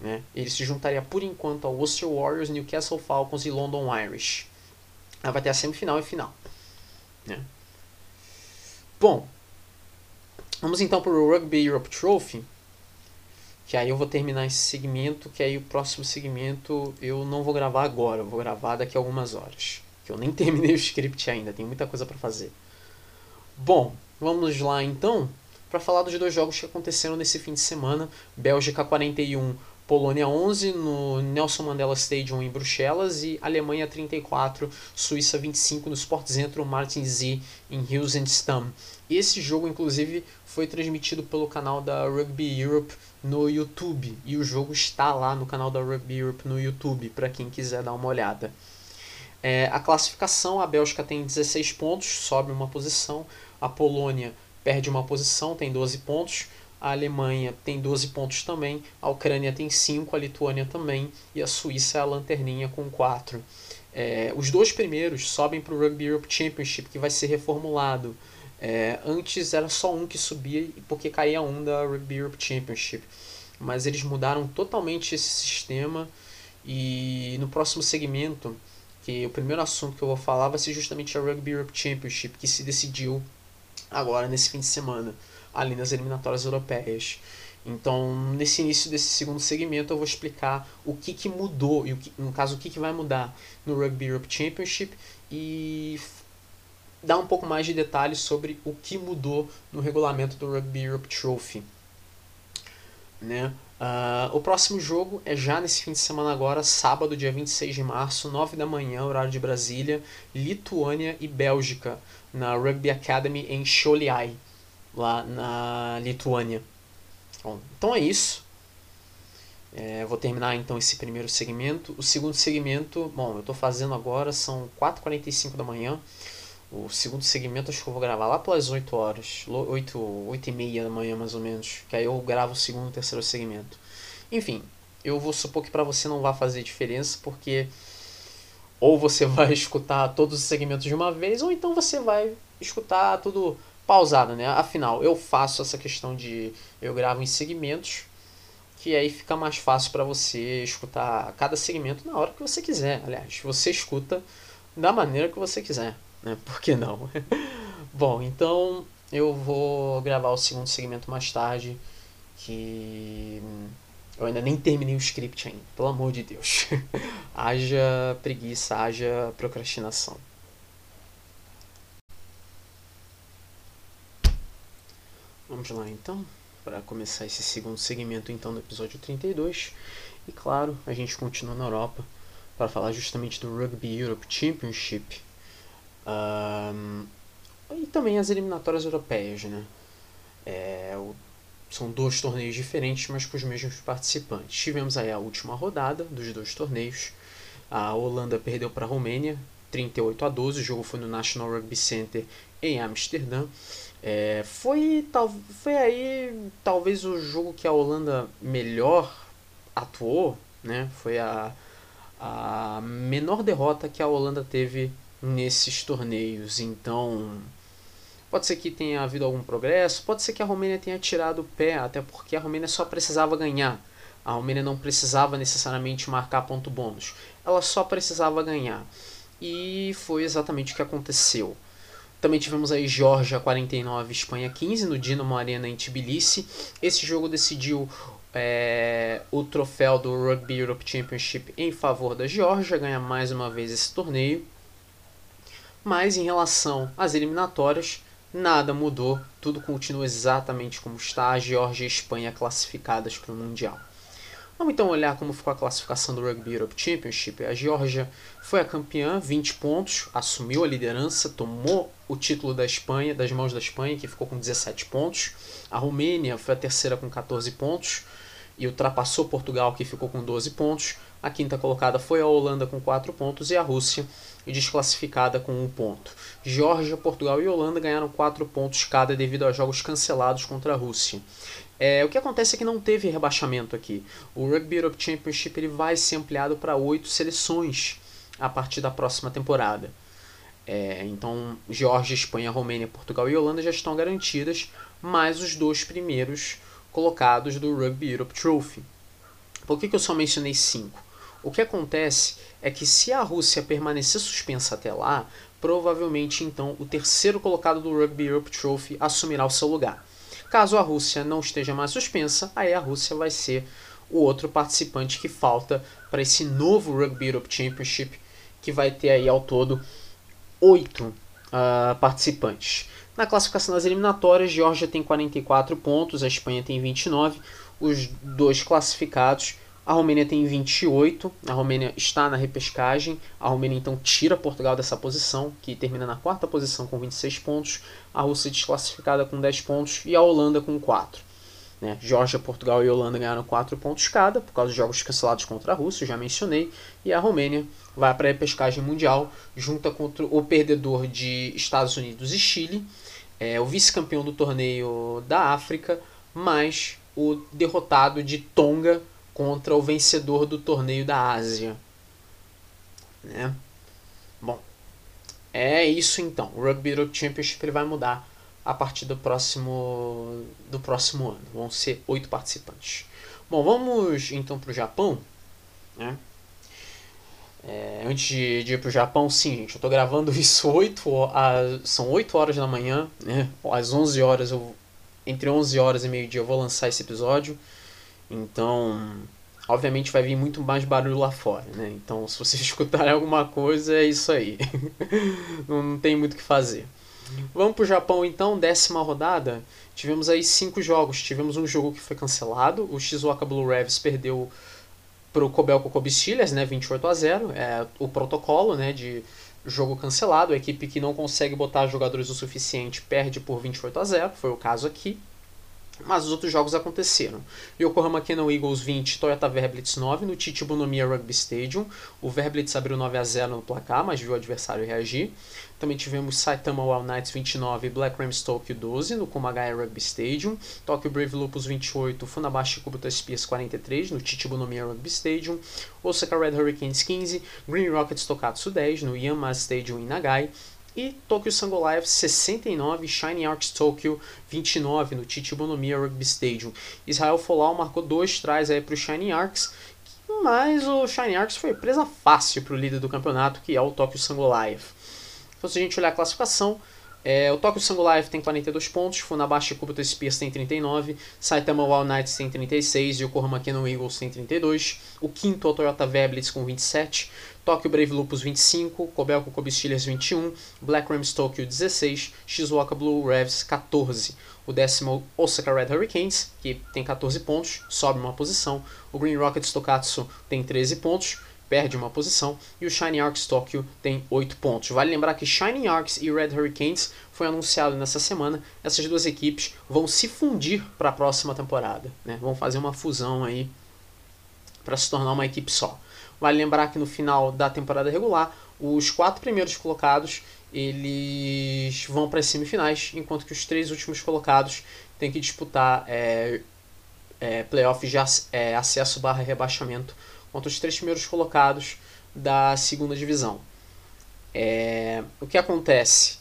Né? Ele se juntaria por enquanto ao Worcester Warriors, Newcastle Falcons e London Irish. Aí vai ter a semifinal e final. Né? Bom, vamos então para o Rugby Europe Trophy. Que aí eu vou terminar esse segmento, que aí o próximo segmento eu não vou gravar agora, eu vou gravar daqui a algumas horas. Que eu nem terminei o script ainda, tem muita coisa para fazer. Bom, vamos lá então para falar dos dois jogos que aconteceram nesse fim de semana. Bélgica 41, Polônia 11 no Nelson Mandela Stadium em Bruxelas e Alemanha 34, Suíça 25 no Sportzentrum Martinsee em Hilsenstam. Esse jogo, inclusive, foi transmitido pelo canal da Rugby Europe no YouTube e o jogo está lá no canal da Rugby Europe no YouTube para quem quiser dar uma olhada. É, a classificação: a Bélgica tem 16 pontos, sobe uma posição, a Polônia perde uma posição, tem 12 pontos a Alemanha tem 12 pontos também, a Ucrânia tem 5, a Lituânia também, e a Suíça é a lanterninha com 4. É, os dois primeiros sobem para o Rugby Europe Championship, que vai ser reformulado. É, antes era só um que subia porque caía um da Rugby Europe Championship. Mas eles mudaram totalmente esse sistema e no próximo segmento, que o primeiro assunto que eu vou falar vai ser justamente a Rugby Europe Championship, que se decidiu agora nesse fim de semana ali nas eliminatórias europeias. Então, nesse início desse segundo segmento, eu vou explicar o que, que mudou, e que, no caso, o que, que vai mudar no Rugby Europe Championship e dar um pouco mais de detalhes sobre o que mudou no regulamento do Rugby Europe Trophy. Né? Uh, o próximo jogo é já nesse fim de semana agora, sábado, dia 26 de março, 9 da manhã, horário de Brasília, Lituânia e Bélgica, na Rugby Academy em Choliai lá na Lituânia. Bom, então é isso. É, vou terminar então esse primeiro segmento. O segundo segmento, bom, eu estou fazendo agora, são 4h45 da manhã. O segundo segmento acho que eu vou gravar lá pelas 8 horas, 8, 8 e meia da manhã mais ou menos. Que aí eu gravo o segundo e terceiro segmento. Enfim, eu vou supor que para você não vai fazer diferença, porque ou você vai escutar todos os segmentos de uma vez, ou então você vai escutar tudo pausada, né? Afinal, eu faço essa questão de eu gravo em segmentos, que aí fica mais fácil para você escutar cada segmento na hora que você quiser. Aliás, você escuta da maneira que você quiser, né? Por que não? Bom, então eu vou gravar o segundo segmento mais tarde, que eu ainda nem terminei o script ainda, pelo amor de Deus. haja preguiça, haja procrastinação. Vamos lá então, para começar esse segundo segmento então do episódio 32. E claro, a gente continua na Europa para falar justamente do Rugby Europe Championship. Um, e também as eliminatórias europeias, né? É, o, são dois torneios diferentes, mas com os mesmos participantes. Tivemos aí a última rodada dos dois torneios. A Holanda perdeu para a Romênia, 38 a 12. O jogo foi no National Rugby Center em Amsterdã. É, foi, tal, foi aí talvez o jogo que a Holanda melhor atuou, né? Foi a, a menor derrota que a Holanda teve nesses torneios. Então, pode ser que tenha havido algum progresso, pode ser que a Romênia tenha tirado o pé, até porque a Romênia só precisava ganhar. A Romênia não precisava necessariamente marcar ponto bônus, ela só precisava ganhar. E foi exatamente o que aconteceu. Também tivemos aí Georgia 49, Espanha 15 no Dinamo Arena em Tbilisi. Esse jogo decidiu é, o troféu do Rugby Europe Championship em favor da Georgia, ganha mais uma vez esse torneio. Mas em relação às eliminatórias, nada mudou, tudo continua exatamente como está, a Geórgia e a Espanha classificadas para o Mundial. Vamos então olhar como ficou a classificação do Rugby Europe Championship. A Geórgia foi a campeã, 20 pontos, assumiu a liderança, tomou o título da Espanha, das mãos da Espanha, que ficou com 17 pontos. A Romênia foi a terceira com 14 pontos e ultrapassou Portugal, que ficou com 12 pontos. A quinta colocada foi a Holanda com 4 pontos e a Rússia desclassificada com 1 ponto. Geórgia, Portugal e Holanda ganharam 4 pontos cada devido a jogos cancelados contra a Rússia. É, o que acontece é que não teve rebaixamento aqui. O Rugby Europe Championship ele vai ser ampliado para oito seleções a partir da próxima temporada. É, então, Geórgia, Espanha, Romênia, Portugal e Holanda já estão garantidas, mais os dois primeiros colocados do Rugby Europe Trophy. Por que, que eu só mencionei cinco? O que acontece é que se a Rússia permanecer suspensa até lá, provavelmente então o terceiro colocado do Rugby Europe Trophy assumirá o seu lugar. Caso a Rússia não esteja mais suspensa, aí a Rússia vai ser o outro participante que falta para esse novo Rugby Europe Championship, que vai ter aí ao todo oito uh, participantes. Na classificação das eliminatórias, Geórgia tem 44 pontos, a Espanha tem 29, os dois classificados a Romênia tem 28, a Romênia está na repescagem. A Romênia então tira Portugal dessa posição, que termina na quarta posição com 26 pontos. A Rússia desclassificada com 10 pontos e a Holanda com 4. Né? Portugal e Holanda ganharam 4 pontos cada, por causa dos jogos cancelados contra a Rússia, já mencionei. E a Romênia vai para a repescagem mundial, junta contra o perdedor de Estados Unidos e Chile, é, o vice-campeão do torneio da África, mais o derrotado de Tonga contra o vencedor do torneio da Ásia. Né? Bom, é isso então. O Rugby Europe Championship ele vai mudar a partir do próximo, do próximo ano. Vão ser oito participantes. Bom, vamos então para o Japão. Né? É, antes de, de ir para o Japão, sim, gente, eu estou gravando isso 8 a, são 8 horas da manhã, né? às 11 horas, eu, entre 11 horas e meio-dia eu vou lançar esse episódio. Então, obviamente vai vir muito mais barulho lá fora, né? Então, se vocês escutarem alguma coisa, é isso aí. não tem muito o que fazer. Vamos para o Japão então, décima rodada. Tivemos aí cinco jogos. Tivemos um jogo que foi cancelado. O Shizuoka Blue Revs perdeu para o Kobelco Kobe né, 28 a 0. É o protocolo, né, de jogo cancelado. A equipe que não consegue botar jogadores o suficiente perde por 28 a 0. Foi o caso aqui mas os outros jogos aconteceram. Yokohama Cannon Eagles 20, Toyota Verblitz 9 no Chichibunomiya Rugby Stadium. O Verblitz abriu 9 a 0 no placar, mas viu o adversário reagir. Também tivemos Saitama Wild Knights 29 Black Rams Tokyo 12 no Kumagaya Rugby Stadium. Tokyo Brave Lupus 28, Funabashi Kubota Spears 43 no Chichibunomiya Rugby Stadium. Osaka Red Hurricanes 15, Green Rockets Tokatsu 10 no Yanmar Stadium em Nagai. E Tokyo Sango Live 69, Shining Arcs Tokyo 29 no Chichibunomiya Rugby Stadium. Israel Folau marcou dois trás aí para o Shining Arcs, mas o Shining Arcs foi presa fácil para o líder do campeonato, que é o Tokyo Sango Live. Então se a gente olhar a classificação, é, o Tokyo Sango Live tem 42 pontos, Funabashi Kubota Spears tem 39, Saitama Wild Knights tem 36 e o Yokohama Cannon Eagles tem 32. O quinto é o Toyota Veblitz com 27, Tokyo Brave Lupus 25, Kobelco Kobe Steelers 21, Black Rams Tokyo 16, Shizuoka Blue Revs 14. O décimo Osaka Red Hurricanes, que tem 14 pontos, sobe uma posição. O Green Rockets Tokatsu tem 13 pontos, perde uma posição. E o Shining Arcs Tokyo tem 8 pontos. Vale lembrar que Shining Arcs e Red Hurricanes foi anunciado nessa semana. Essas duas equipes vão se fundir para a próxima temporada. Né? Vão fazer uma fusão aí para se tornar uma equipe só. Vale lembrar que no final da temporada regular, os quatro primeiros colocados eles vão para as semifinais, enquanto que os três últimos colocados têm que disputar é, é, playoff de é, acesso barra rebaixamento contra os três primeiros colocados da segunda divisão. É, o que acontece?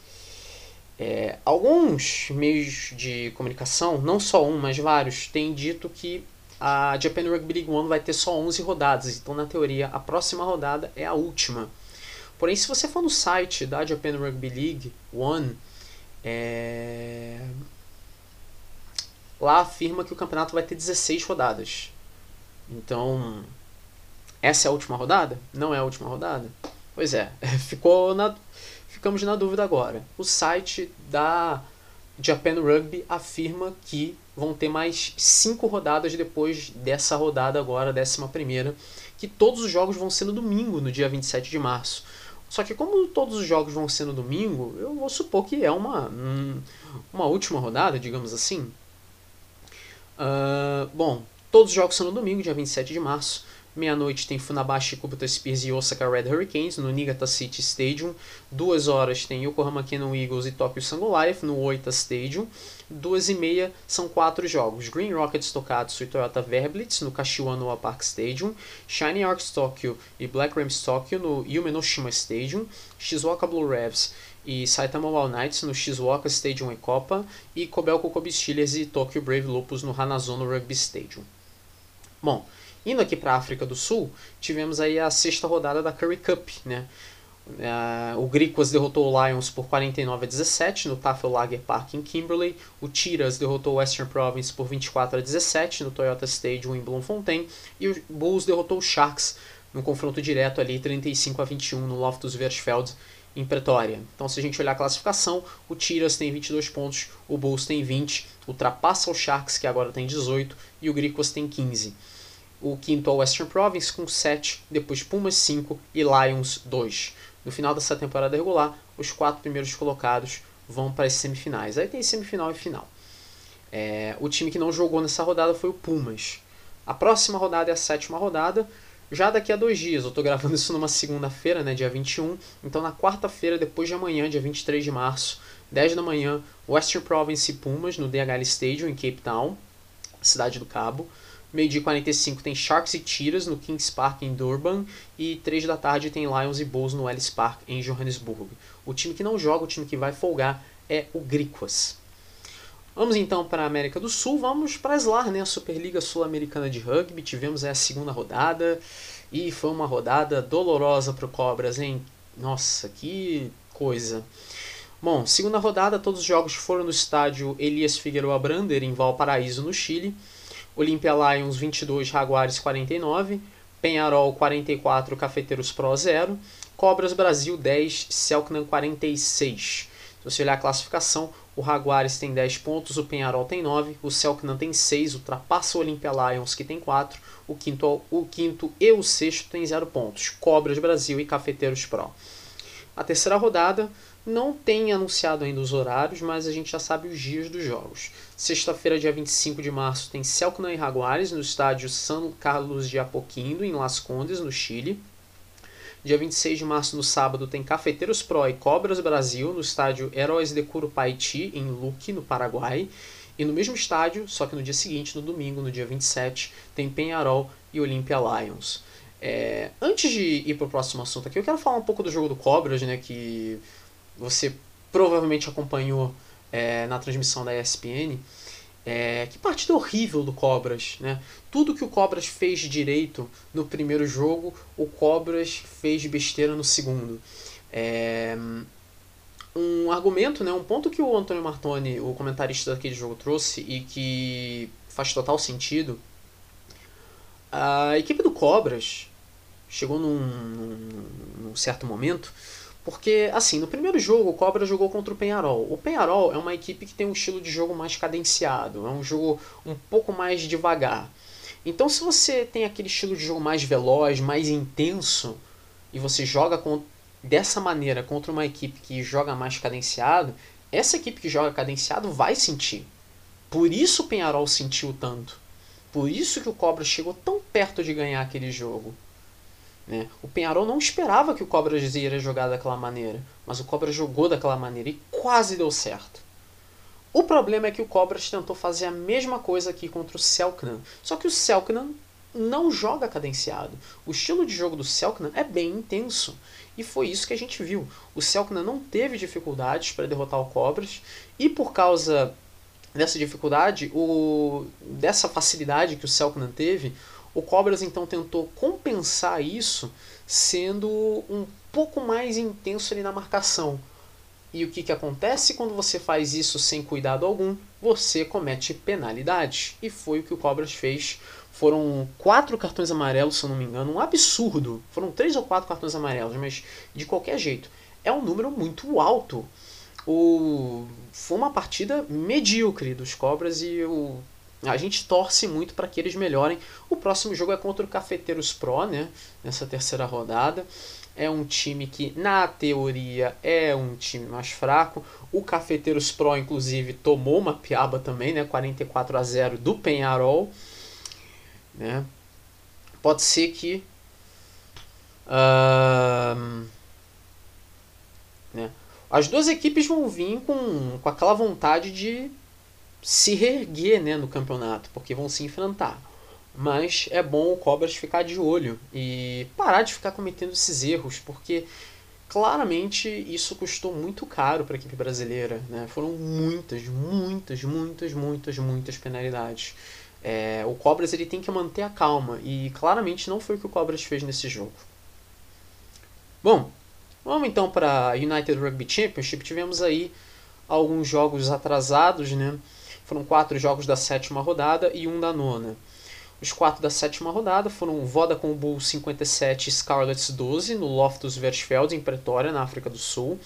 É, alguns meios de comunicação, não só um, mas vários, têm dito que a Japan Rugby League One vai ter só 11 rodadas, então na teoria a próxima rodada é a última. Porém, se você for no site da Japan Rugby League One, é... lá afirma que o campeonato vai ter 16 rodadas. Então, essa é a última rodada? Não é a última rodada? Pois é, ficou na... ficamos na dúvida agora. O site da Japan Rugby afirma que vão ter mais cinco rodadas depois dessa rodada agora, décima primeira, que todos os jogos vão ser no domingo, no dia 27 de março. Só que como todos os jogos vão ser no domingo, eu vou supor que é uma, uma última rodada, digamos assim. Uh, bom, todos os jogos são no domingo, dia 27 de março. Meia-noite tem Funabashi, Kubota Spears e Osaka Red Hurricanes no Niigata City Stadium. Duas horas tem Yokohama Cannon Eagles e Tokyo Sango Life no Oita Stadium. Duas e meia são quatro jogos. Green Rockets Tokatsu e Toyota Verblitz no Kashiwa Noa Park Stadium. Shiny Arcs Tokyo e Black Rams Tokyo no Yumenoshima Stadium. Shizuoka Blue Rebs e Saitama Wild Knights no Shizuoka Stadium e Copa. E Kobelco Kobe Steelers e Tokyo Brave Lupus no Hanazono Rugby Stadium. Bom, Indo aqui para a África do Sul, tivemos aí a sexta rodada da Curry Cup, né? Uh, o Griquas derrotou o Lions por 49 a 17 no Tafel Lager Park em Kimberley. O Tiras derrotou o Western Province por 24 a 17 no Toyota Stadium em Bloemfontein. E o Bulls derrotou o Sharks no confronto direto ali 35 a 21 no Loftus Versfeld em Pretória. Então, se a gente olhar a classificação, o Tiras tem 22 pontos, o Bulls tem 20, ultrapassa o Sharks que agora tem 18 e o Griquas tem 15 o quinto é o Western Province com 7, depois Pumas 5 e Lions 2. No final dessa temporada regular, os quatro primeiros colocados vão para as semifinais. Aí tem semifinal e final. É, o time que não jogou nessa rodada foi o Pumas. A próxima rodada é a sétima rodada, já daqui a dois dias. Eu estou gravando isso numa segunda-feira, né, dia 21. Então, na quarta-feira, depois de amanhã, dia 23 de março, 10 da manhã, Western Province e Pumas no DHL Stadium em Cape Town, cidade do Cabo. Meio-dia 45 tem Sharks e Tiras no Kings Park em Durban. E 3 da tarde tem Lions e Bulls no Ellis Park em Johannesburg. O time que não joga, o time que vai folgar é o Griquas. Vamos então para a América do Sul, vamos para a SLAR, né? a Superliga Sul-Americana de Rugby. Tivemos a segunda rodada e foi uma rodada dolorosa para o Cobras, hein? Nossa, que coisa. Bom, segunda rodada, todos os jogos foram no estádio Elias Figueroa Brander, em Valparaíso, no Chile. Olympia Lions 22, Jaguares 49, Penharol 44, Cafeteiros Pro 0, Cobras Brasil 10, Selknam 46. Se você olhar a classificação, o Jaguares tem 10 pontos, o Penharol tem 9, o Selknam tem 6, ultrapassa o Olympia Lions que tem 4, o quinto, o quinto e o sexto tem 0 pontos, Cobras Brasil e Cafeteiros Pro. A terceira rodada, não tem anunciado ainda os horários, mas a gente já sabe os dias dos jogos. Sexta-feira, dia 25 de março, tem Celcna e Jaguares no estádio São Carlos de Apoquindo, em Las Condes, no Chile. Dia 26 de março, no sábado, tem Cafeteiros Pro e Cobras Brasil no estádio Heróis de Curupaiti, em Luque, no Paraguai. E no mesmo estádio, só que no dia seguinte, no domingo, no dia 27, tem Penharol e Olympia Lions. É, antes de ir para o próximo assunto aqui, eu quero falar um pouco do jogo do Cobras, né, que você provavelmente acompanhou é, na transmissão da ESPN. É, que partida horrível do Cobras, né? Tudo que o Cobras fez direito no primeiro jogo, o Cobras fez besteira no segundo. É, um argumento, né, um ponto que o Antônio Martoni, o comentarista daquele jogo, trouxe e que faz total sentido. A equipe do Cobras chegou num, num, num certo momento porque, assim, no primeiro jogo o Cobra jogou contra o Penharol. O Penharol é uma equipe que tem um estilo de jogo mais cadenciado, é um jogo um pouco mais devagar. Então, se você tem aquele estilo de jogo mais veloz, mais intenso, e você joga com, dessa maneira contra uma equipe que joga mais cadenciado, essa equipe que joga cadenciado vai sentir. Por isso o Penharol sentiu tanto. Por isso que o Cobra chegou tão perto de ganhar aquele jogo. Né? O Penharol não esperava que o Cobra iria jogar daquela maneira, mas o Cobra jogou daquela maneira e quase deu certo. O problema é que o Cobras tentou fazer a mesma coisa aqui contra o Selknam, só que o Selknam não joga cadenciado. O estilo de jogo do Selknam é bem intenso. E foi isso que a gente viu. O Selknam não teve dificuldades para derrotar o Cobras, e por causa dessa dificuldade, o, dessa facilidade que o Selknam teve, o Cobras então tentou compensar isso sendo um pouco mais intenso ali na marcação. E o que, que acontece quando você faz isso sem cuidado algum? Você comete penalidade. E foi o que o Cobras fez. Foram quatro cartões amarelos, se eu não me engano, um absurdo. Foram três ou quatro cartões amarelos, mas de qualquer jeito. É um número muito alto. o, foi uma partida medíocre dos Cobras e o, a gente torce muito para que eles melhorem. O próximo jogo é contra o Cafeteiros Pro, né? Nessa terceira rodada. É um time que, na teoria, é um time mais fraco. O Cafeteiros Pro, inclusive, tomou uma piaba também, né? 44 a 0 do Penharol. Né? Pode ser que. Uh, né? As duas equipes vão vir com, com aquela vontade de se reerguer né, no campeonato, porque vão se enfrentar. Mas é bom o Cobras ficar de olho e parar de ficar cometendo esses erros, porque claramente isso custou muito caro para a equipe brasileira. Né? Foram muitas, muitas, muitas, muitas, muitas penalidades. É, o Cobras ele tem que manter a calma e claramente não foi o que o Cobras fez nesse jogo. Bom, vamos então para a United Rugby Championship. Tivemos aí alguns jogos atrasados, né? Foram quatro jogos da sétima rodada e um da nona. Os quatro da sétima rodada foram Vodacom Bull 57 Scarlets 12 no Loftus Versfeld, em Pretória, na África do Sul.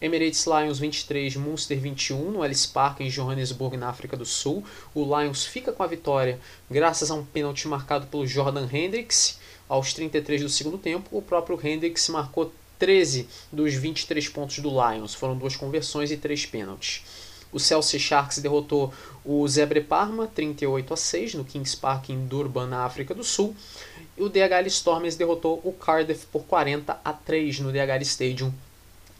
Emirates Lions 23, Munster 21 no Ellis Park em Johannesburg, na África do Sul. O Lions fica com a vitória graças a um pênalti marcado pelo Jordan Hendricks aos 33 do segundo tempo. O próprio Hendricks marcou 13 dos 23 pontos do Lions. Foram duas conversões e três pênaltis. O Chelsea Sharks derrotou o Zebre Parma 38 a 6 no Kings Park em Durban, na África do Sul. E o DHL Stormers derrotou o Cardiff por 40 a 3 no DHL Stadium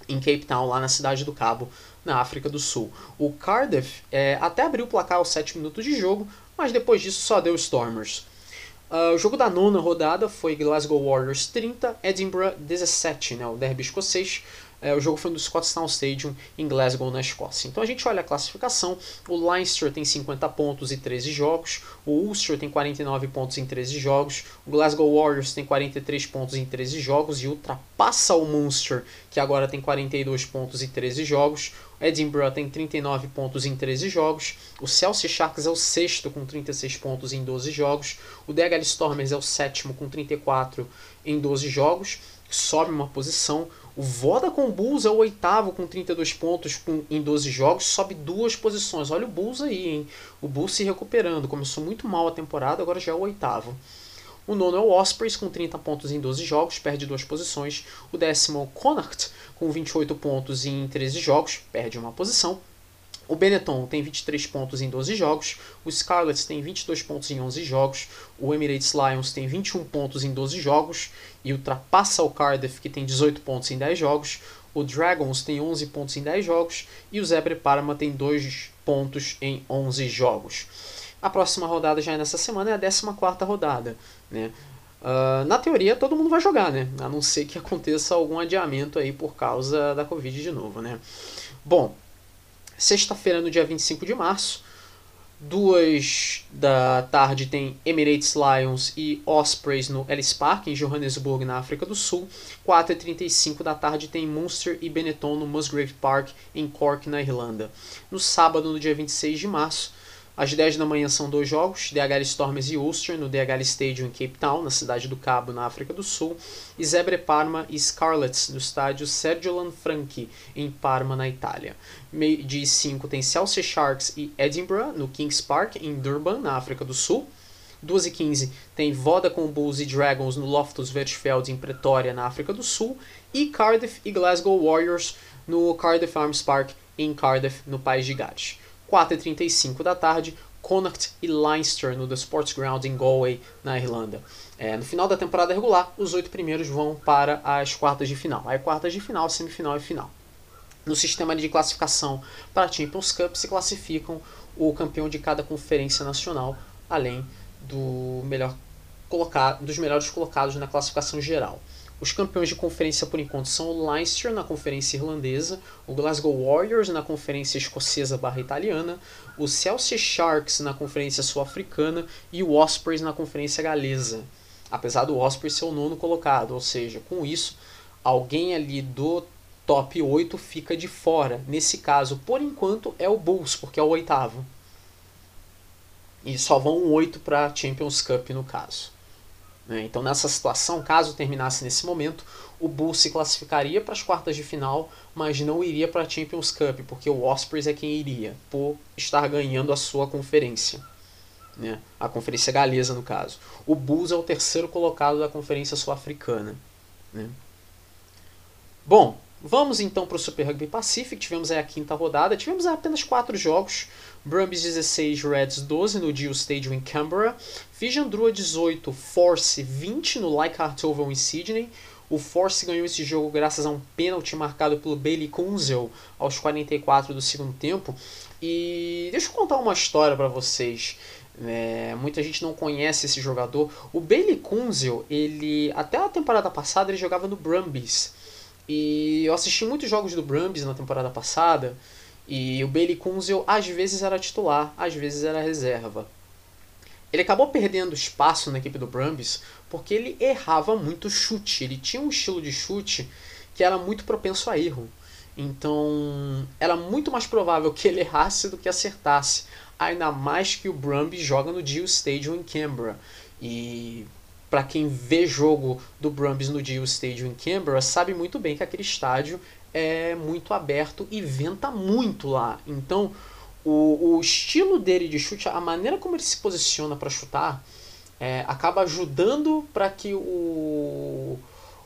em Cape Town, lá na cidade do Cabo, na África do Sul. O Cardiff é, até abriu o placar aos 7 minutos de jogo, mas depois disso só deu Stormers. Uh, o jogo da nona rodada foi Glasgow Warriors 30, Edinburgh 17, né, o derby escocês. É, o jogo foi no Scottstown Stadium em Glasgow, na Escócia. Então a gente olha a classificação. O Leinster tem 50 pontos e 13 jogos. O Ulster tem 49 pontos em 13 jogos. O Glasgow Warriors tem 43 pontos em 13 jogos e ultrapassa o Munster, que agora tem 42 pontos e 13 jogos. Edinburgh tem 39 pontos em 13 jogos. O Chelsea Sharks é o sexto com 36 pontos em 12 jogos. O DHL Stormers é o sétimo com 34 em 12 jogos. Sobe uma posição. O Vodacom Bulls é o oitavo com 32 pontos em 12 jogos, sobe duas posições. Olha o Bulls aí, hein? O Bulls se recuperando. Começou muito mal a temporada, agora já é o oitavo. O nono é o Ospreys com 30 pontos em 12 jogos, perde duas posições. O décimo é o Connacht com 28 pontos em 13 jogos, perde uma posição. O Benetton tem 23 pontos em 12 jogos, o Scarlets tem 22 pontos em 11 jogos, o Emirates Lions tem 21 pontos em 12 jogos e ultrapassa o Cardiff que tem 18 pontos em 10 jogos, o Dragons tem 11 pontos em 10 jogos e o Zebre Parma tem 2 pontos em 11 jogos. A próxima rodada já é nessa semana é a 14 rodada, né? Uh, na teoria todo mundo vai jogar, né? A não ser que aconteça algum adiamento aí por causa da Covid de novo, né? Bom, Sexta-feira, no dia 25 de março, duas da tarde tem Emirates Lions e Ospreys no Ellis Park, em Johannesburg, na África do Sul. 4h35 da tarde tem Munster e Benetton no Musgrave Park, em Cork, na Irlanda. No sábado, no dia 26 de março, às 10 da manhã são dois jogos, DHL Stormers e Ulster no DHL Stadium em Cape Town, na cidade do Cabo, na África do Sul, e Zebre Parma e Scarlets no estádio Sergio Lanfranchi, em Parma, na Itália. Meio de 5 tem Chelsea Sharks e Edinburgh no Kings Park, em Durban, na África do Sul. 2 e 15 tem Vodacom Bulls e Dragons no Loftus Versfeld, em Pretória, na África do Sul. E Cardiff e Glasgow Warriors no Cardiff Arms Park, em Cardiff, no País de Gales. 4h35 da tarde, Connacht e Leinster no The Sports Ground em Galway, na Irlanda. É, no final da temporada regular, os oito primeiros vão para as quartas de final. Aí quartas de final, semifinal e final. No sistema de classificação para a Champions Cup se classificam o campeão de cada conferência nacional, além do melhor colocado, dos melhores colocados na classificação geral. Os campeões de conferência por enquanto são o Leinster na conferência irlandesa, o Glasgow Warriors na conferência escocesa barra italiana, o Chelsea Sharks na conferência sul-africana e o Ospreys na conferência galesa. Apesar do Ospreys ser o nono colocado, ou seja, com isso, alguém ali do top 8 fica de fora. Nesse caso, por enquanto, é o Bulls, porque é o oitavo. E só vão oito para Champions Cup no caso. Né? Então, nessa situação, caso terminasse nesse momento, o Bulls se classificaria para as quartas de final, mas não iria para a Champions Cup, porque o Ospreys é quem iria, por estar ganhando a sua conferência. Né? A conferência galesa, no caso. O Bulls é o terceiro colocado da conferência sul-africana. Né? Bom, vamos então para o Super Rugby Pacific. Tivemos aí a quinta rodada. Tivemos apenas quatro jogos. Brumbies 16, Reds 12 no Deal Stadium em Canberra. Drua 18, Force 20 no Leichhardt Oval em Sydney. O Force ganhou esse jogo graças a um pênalti marcado pelo Bailey Kunzel aos 44 do segundo tempo. E deixa eu contar uma história para vocês. É, muita gente não conhece esse jogador. O Bailey Kunzel, ele até a temporada passada ele jogava no Brumbies. E eu assisti muitos jogos do Brumbies na temporada passada. E o Bailey Kunzel às vezes era titular, às vezes era reserva. Ele acabou perdendo espaço na equipe do Brumbies porque ele errava muito chute. Ele tinha um estilo de chute que era muito propenso a erro. Então, era muito mais provável que ele errasse do que acertasse. Ainda mais que o Brumbies joga no Deal Stadium em Canberra. E para quem vê jogo do Brumbies no Deal Stadium em Canberra, sabe muito bem que aquele estádio é muito aberto e venta muito lá. Então, o, o estilo dele de chute, a maneira como ele se posiciona para chutar, é, acaba ajudando para que o,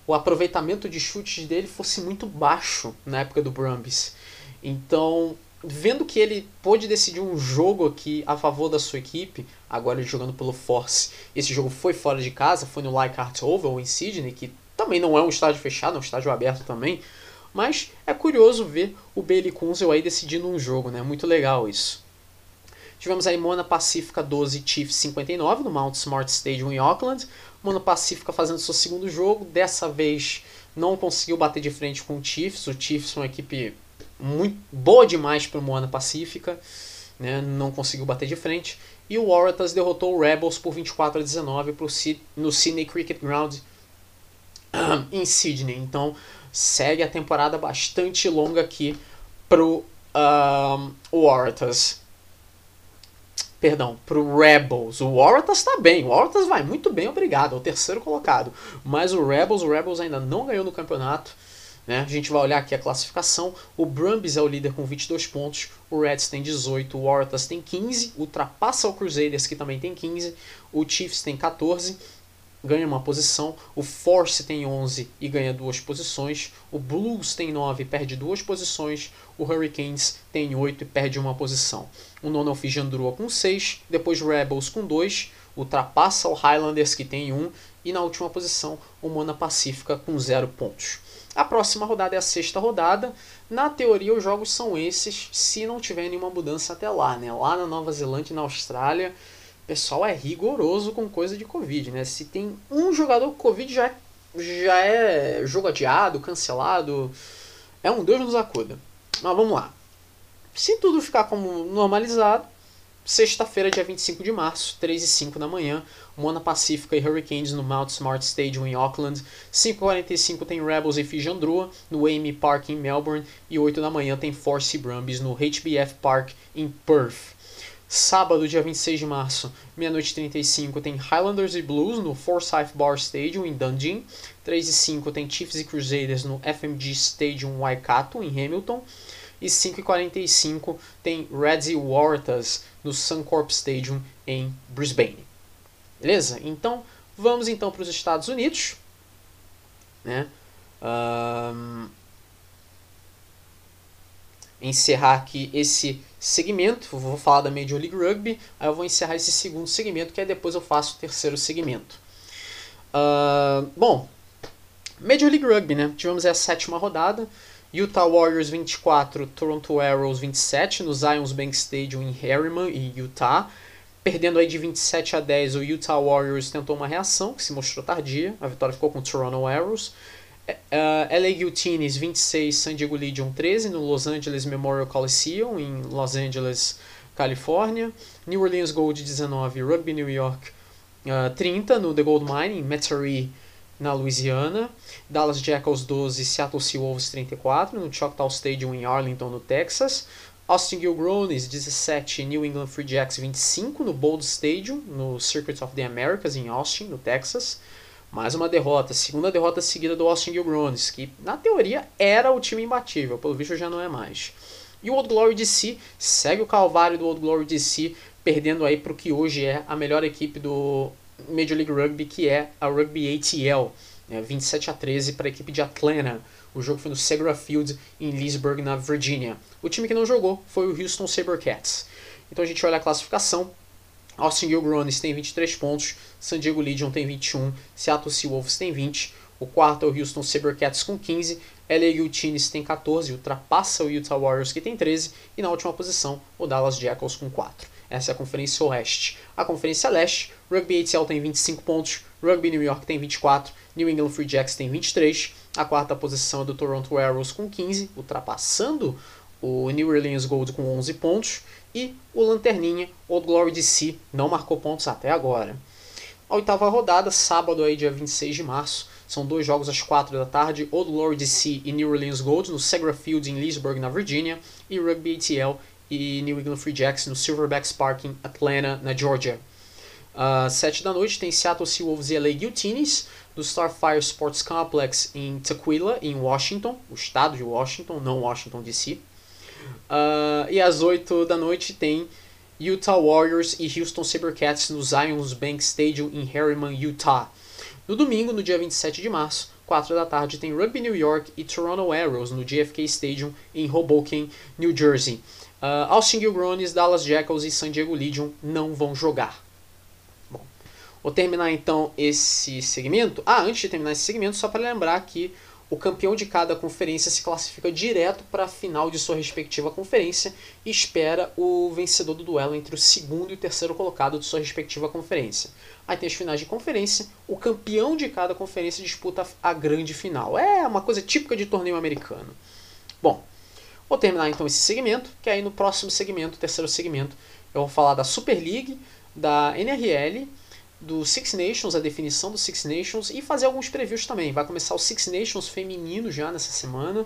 o aproveitamento de chutes dele fosse muito baixo na época do Brumbies. Então, vendo que ele pôde decidir um jogo aqui a favor da sua equipe, agora ele jogando pelo Force, esse jogo foi fora de casa, foi no Leichhardt Oval em Sydney, que também não é um estádio fechado, é um estádio aberto também, mas é curioso ver o Bailey Kunzel aí decidindo um jogo, né? Muito legal isso. Tivemos aí Mona Pacífica 12, Chiefs 59 no Mount Smart Stadium em Auckland. Mona Pacífica fazendo seu segundo jogo, dessa vez não conseguiu bater de frente com o Chiefs. O Chiefs é uma equipe muito boa demais para o Moana Pacífica, né? não conseguiu bater de frente. E o Waratahs derrotou o Rebels por 24 a 19 pro, no Sydney Cricket Ground em Sydney. Então segue a temporada bastante longa aqui pro um, Waratahs. Perdão, pro Rebels. O Waratahs está bem, o Waratahs vai muito bem, obrigado, é o terceiro colocado. Mas o Rebels, o Rebels ainda não ganhou no campeonato. Né? A gente vai olhar aqui a classificação. O Brumbies é o líder com 22 pontos, o Reds tem 18, o Waratahs tem 15, ultrapassa o Crusaders que também tem 15, o Chiefs tem 14, ganha uma posição, o Force tem 11 e ganha duas posições, o Blues tem 9 e perde duas posições, o Hurricanes tem 8 e perde uma posição. O nono Fijandrua com 6, depois Rebels com 2, ultrapassa o Highlanders que tem 1 e na última posição o Mona Pacífica com 0 pontos. A próxima rodada é a sexta rodada. Na teoria, os jogos são esses, se não tiver nenhuma mudança até lá. Né? Lá na Nova Zelândia e na Austrália, pessoal é rigoroso com coisa de Covid. Né? Se tem um jogador com Covid, já é, já é jogo adiado, cancelado. É um Deus nos acuda. Mas vamos lá. Se tudo ficar como normalizado, sexta-feira, dia 25 de março, 3 e 5 da manhã, Mona Pacífica e Hurricanes no Mount Smart Stadium em Auckland. 5h45 tem Rebels e Fijandrua no Amy Park em Melbourne. E 8 da manhã tem Force Brumbies no HBF Park em Perth. Sábado, dia 26 de março, meia-noite 35, tem Highlanders e Blues no Forsyth Bar Stadium em Dundee. 3 e 5 tem Chiefs e Crusaders no FMG Stadium Waikato em Hamilton. E 5h45 tem Reds e Waratahs no Suncorp Stadium em Brisbane. Beleza? Então, vamos então para os Estados Unidos. Né? Um, encerrar aqui esse segmento. Vou falar da Major League Rugby. Aí eu vou encerrar esse segundo segmento, que aí depois eu faço o terceiro segmento. Uh, bom, Major League Rugby, né? Tivemos a sétima rodada. Utah Warriors 24, Toronto Arrows 27 no Zions Bank Stadium em Harriman, em Utah. Perdendo aí de 27 a 10, o Utah Warriors tentou uma reação, que se mostrou tardia. A vitória ficou com o Toronto Arrows. Uh, é, é, LA Guillotines 26, San Diego Legion 13 no Los Angeles Memorial Coliseum em Los Angeles, Califórnia. New Orleans Gold 19, Rugby New York uh, 30 no The Gold Mine em Metairie, na Louisiana. Dallas Jackals 12, Seattle Seahawks 34 no Choctaw Stadium em Arlington, no Texas. Austin Gilgrones 17, New England Free Jacks 25 no Bold Stadium, no Circuit of the Americas em Austin, no Texas. Mais uma derrota, segunda derrota seguida do Austin Gilgrones, que na teoria era o time imbatível, pelo visto já não é mais. E o Old Glory DC segue o calvário do Old Glory DC, perdendo aí para o que hoje é a melhor equipe do Major League Rugby, que é a Rugby ATL, né, 27 a 13 para a equipe de Atlanta. O jogo foi no Segra Field em Leesburg, na Virgínia. O time que não jogou foi o Houston Sabercats. Então a gente olha a classificação. Austin Gilgronis tem 23 pontos, San Diego Legion tem 21, Seattle Seawolves tem 20, o quarto é o Houston Sabercats com 15, LA Utines tem 14, ultrapassa o Utah Warriors que tem 13, e na última posição o Dallas Jackals com 4. Essa é a Conferência Oeste. A Conferência Leste, Rugby ATL tem 25 pontos, Rugby New York tem 24, New England Free Jacks tem 23, a quarta posição é do Toronto Arrows com 15, ultrapassando o New Orleans Gold com 11 pontos, e o Lanterninha, Old Glory DC, não marcou pontos até agora. A oitava rodada, sábado aí, dia 26 de março, são dois jogos às 4 da tarde, Old Glory DC e New Orleans Gold no Segra Field em Leesburg, na Virgínia, e Rugby ATL e New England Free Jacks no Silverbacks Park em Atlanta, na Georgia. Às uh, 7 da noite tem Seattle Seawolves e LA Utines do Starfire Sports Complex em Tequila, em Washington, o estado de Washington, não Washington DC. Uh, e às 8 da noite tem Utah Warriors e Houston Sabercats no Zions Bank Stadium em Harriman, Utah. No domingo, no dia 27 de março, 4 da tarde, tem Rugby New York e Toronto Arrows no JFK Stadium em Hoboken, New Jersey. Uh, Austin Gilgronis, Dallas Jackals e San Diego Legion não vão jogar. Bom, vou terminar então esse segmento. Ah, antes de terminar esse segmento, só para lembrar que o campeão de cada conferência se classifica direto para a final de sua respectiva conferência e espera o vencedor do duelo entre o segundo e o terceiro colocado de sua respectiva conferência. Aí tem as finais de conferência, o campeão de cada conferência disputa a grande final. É uma coisa típica de torneio americano. Bom, vou terminar então esse segmento, que aí no próximo segmento, terceiro segmento, eu vou falar da Super League, da NRL do Six Nations, a definição do Six Nations e fazer alguns previews também. Vai começar o Six Nations feminino já nessa semana.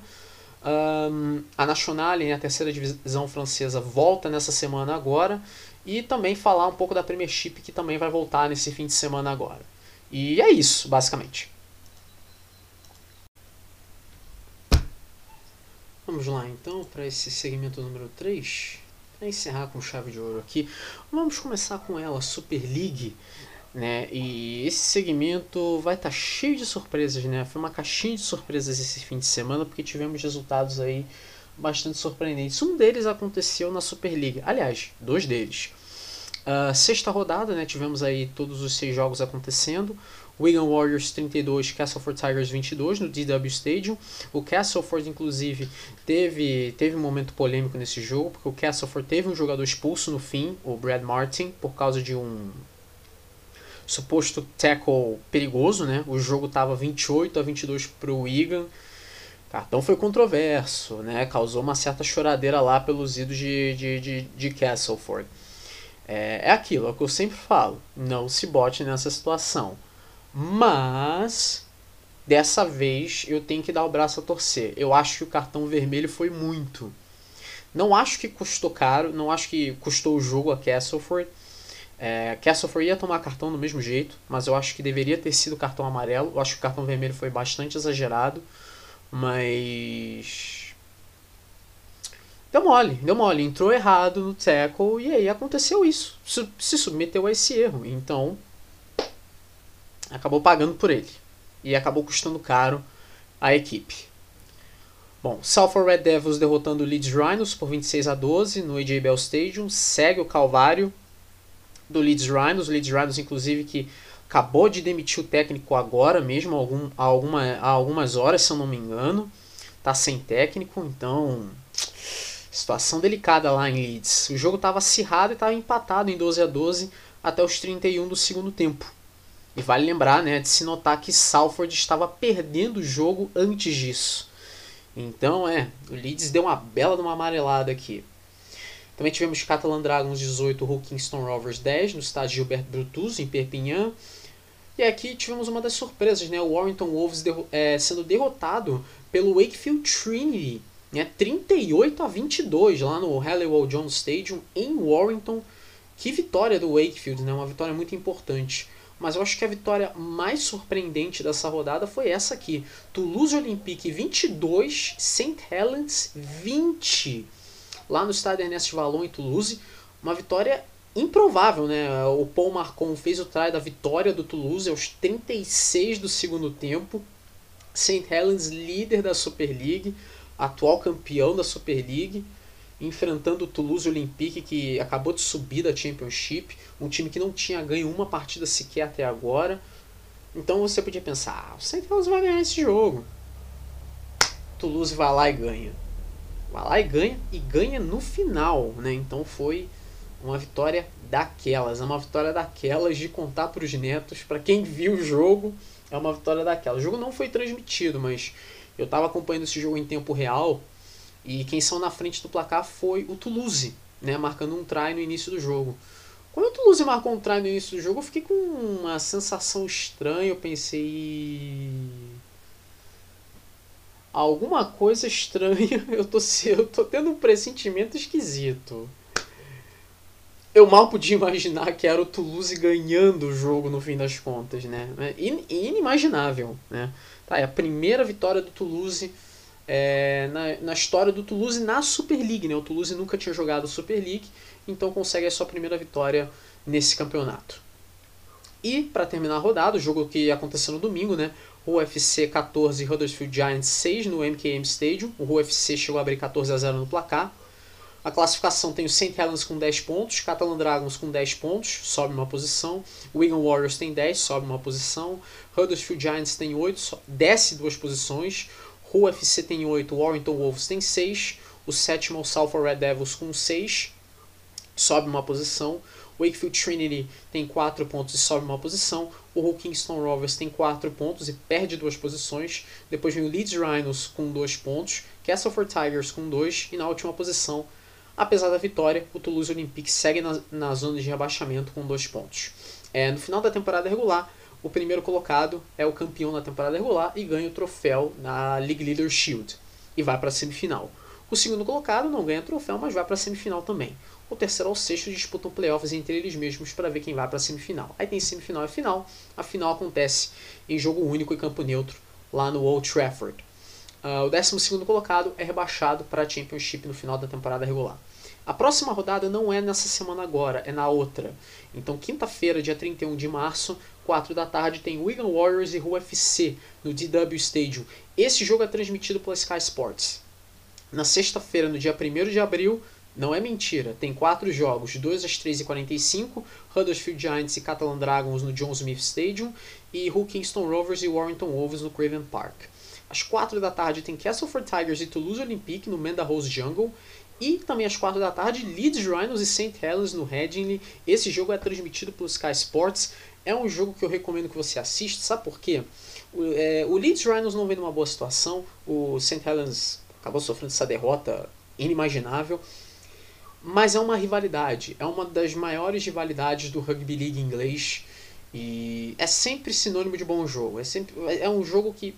Um, a Nationale, a terceira divisão francesa, volta nessa semana agora. E também falar um pouco da Premiership, que também vai voltar nesse fim de semana agora. E é isso, basicamente. Vamos lá então para esse segmento número 3. Para encerrar com chave de ouro aqui, vamos começar com ela, Super League né? E esse segmento vai estar tá cheio de surpresas, né? Foi uma caixinha de surpresas esse fim de semana porque tivemos resultados aí bastante surpreendentes. Um deles aconteceu na Superliga, aliás, dois deles. Uh, sexta rodada, né? Tivemos aí todos os seis jogos acontecendo. Wigan Warriors 32, Castleford Tigers 22 no DW Stadium. O Castleford, inclusive, teve, teve um momento polêmico nesse jogo, porque o Castleford teve um jogador expulso no fim, o Brad Martin, por causa de um suposto tackle perigoso, né? O jogo estava 28 a 22 para o Wigan. Cartão foi controverso, né? Causou uma certa choradeira lá pelos idos de, de, de, de Castleford. É, é aquilo, é o que eu sempre falo. Não se bote nessa situação. Mas dessa vez eu tenho que dar o braço a torcer. Eu acho que o cartão vermelho foi muito. Não acho que custou caro, não acho que custou o jogo a Castleford. É, Castleford ia tomar cartão do mesmo jeito, mas eu acho que deveria ter sido cartão amarelo. Eu acho que o cartão vermelho foi bastante exagerado, mas. Deu mole, deu mole. Entrou errado no tackle e aí aconteceu isso. Se submeteu a esse erro. Então. Acabou pagando por ele. E acabou custando caro a equipe. Bom, Salford Red Devils derrotando o Leeds Rhinos por 26 a 12 no AJ Bell Stadium. Segue o Calvário do Leeds Rhinos. O Leeds Rhinos, inclusive, que acabou de demitir o técnico agora mesmo, algum, há, alguma, há algumas horas, se eu não me engano. Tá sem técnico, então. Situação delicada lá em Leeds. O jogo estava acirrado e estava empatado em 12 a 12 até os 31 do segundo tempo. E vale lembrar, né, de se notar que Salford estava perdendo o jogo antes disso. Então, é, o Leeds deu uma bela de uma amarelada aqui. Também tivemos Catalan Dragons 18, Hull Kingston Rovers 10, no estádio Gilberto Brutus, em Perpignan. E aqui tivemos uma das surpresas, né? O Warrington Wolves derro é, sendo derrotado pelo Wakefield Trinity né? 38 a 22 lá no Halliwell Jones Stadium em Warrington. Que vitória do Wakefield, né? Uma vitória muito importante. Mas eu acho que a vitória mais surpreendente dessa rodada foi essa aqui. Toulouse Olympique 22, St. Helens 20. Lá no estádio Ernest Vallon em Toulouse. Uma vitória improvável, né? O Paul Marcon fez o try da vitória do Toulouse aos 36 do segundo tempo. St. Helens líder da Super League, atual campeão da Super League, enfrentando o Toulouse Olympique que acabou de subir da Championship, um time que não tinha ganho uma partida sequer até agora. Então você podia pensar, ah, o St. Helens vai ganhar esse jogo. Toulouse vai lá e ganha. Vai lá e ganha e ganha no final, né? Então foi uma vitória daquelas, é uma vitória daquelas de contar para os netos, para quem viu o jogo, é uma vitória daquelas. O jogo não foi transmitido, mas eu estava acompanhando esse jogo em tempo real e quem saiu na frente do placar foi o Toulouse, né, marcando um try no início do jogo. Quando o Toulouse marcou um try no início do jogo, eu fiquei com uma sensação estranha, eu pensei alguma coisa estranha, eu tô, eu tô tendo um pressentimento esquisito eu mal podia imaginar que era o Toulouse ganhando o jogo no fim das contas, né? É inimaginável, né? Tá, é a primeira vitória do Toulouse é, na, na história do Toulouse na Super League, né? O Toulouse nunca tinha jogado Super League, então consegue a sua primeira vitória nesse campeonato. E para terminar a rodada, o jogo que aconteceu no domingo, né? UFC 14 Huddersfield Giants 6 no MKM Stadium. O UFC chegou a abrir 14 a 0 no placar. A classificação tem o St. Helens com 10 pontos, Catalan Dragons com 10 pontos, sobe uma posição. Wigan Warriors tem 10, sobe uma posição. Huddersfield Giants tem 8, desce duas posições. Hull FC tem 8, Warrington Wolves tem 6. O sétimo é o Salford Red Devils com 6, sobe uma posição. Wakefield Trinity tem 4 pontos e sobe uma posição. O Kingston Rovers tem 4 pontos e perde duas posições. Depois vem o Leeds Rhinos com 2 pontos. Castleford Tigers com 2 e na última posição Apesar da vitória, o Toulouse Olympique segue na, na zona de rebaixamento com dois pontos. É, no final da temporada regular, o primeiro colocado é o campeão da temporada regular e ganha o troféu na League Leader Shield e vai para a semifinal. O segundo colocado não ganha troféu, mas vai para a semifinal também. O terceiro ao sexto disputam playoffs entre eles mesmos para ver quem vai para a semifinal. Aí tem semifinal e final. A final acontece em jogo único e campo neutro lá no Old Trafford. Uh, o 12 colocado é rebaixado para a Championship no final da temporada regular. A próxima rodada não é nessa semana agora, é na outra. Então, quinta-feira, dia 31 de março, 4 da tarde, tem Wigan Warriors e UFC no DW Stadium. Esse jogo é transmitido pela Sky Sports. Na sexta-feira, no dia 1 de abril, não é mentira, tem quatro jogos, 2 às 3h45, Huddersfield Giants e Catalan Dragons no John Smith Stadium e Hull Kingston Rovers e Warrington Wolves no Craven Park. Às 4 da tarde tem Castleford Tigers e Toulouse Olympique no Menda Rose Jungle. E também às 4 da tarde, Leeds Rhinos e St. Helens no Headingley. Esse jogo é transmitido pelo Sky Sports. É um jogo que eu recomendo que você assista. Sabe por quê? O, é, o Leeds Rhinos não vem numa boa situação. O St. Helens acabou sofrendo essa derrota inimaginável. Mas é uma rivalidade. É uma das maiores rivalidades do rugby league inglês. E é sempre sinônimo de bom jogo. É, sempre, é um jogo que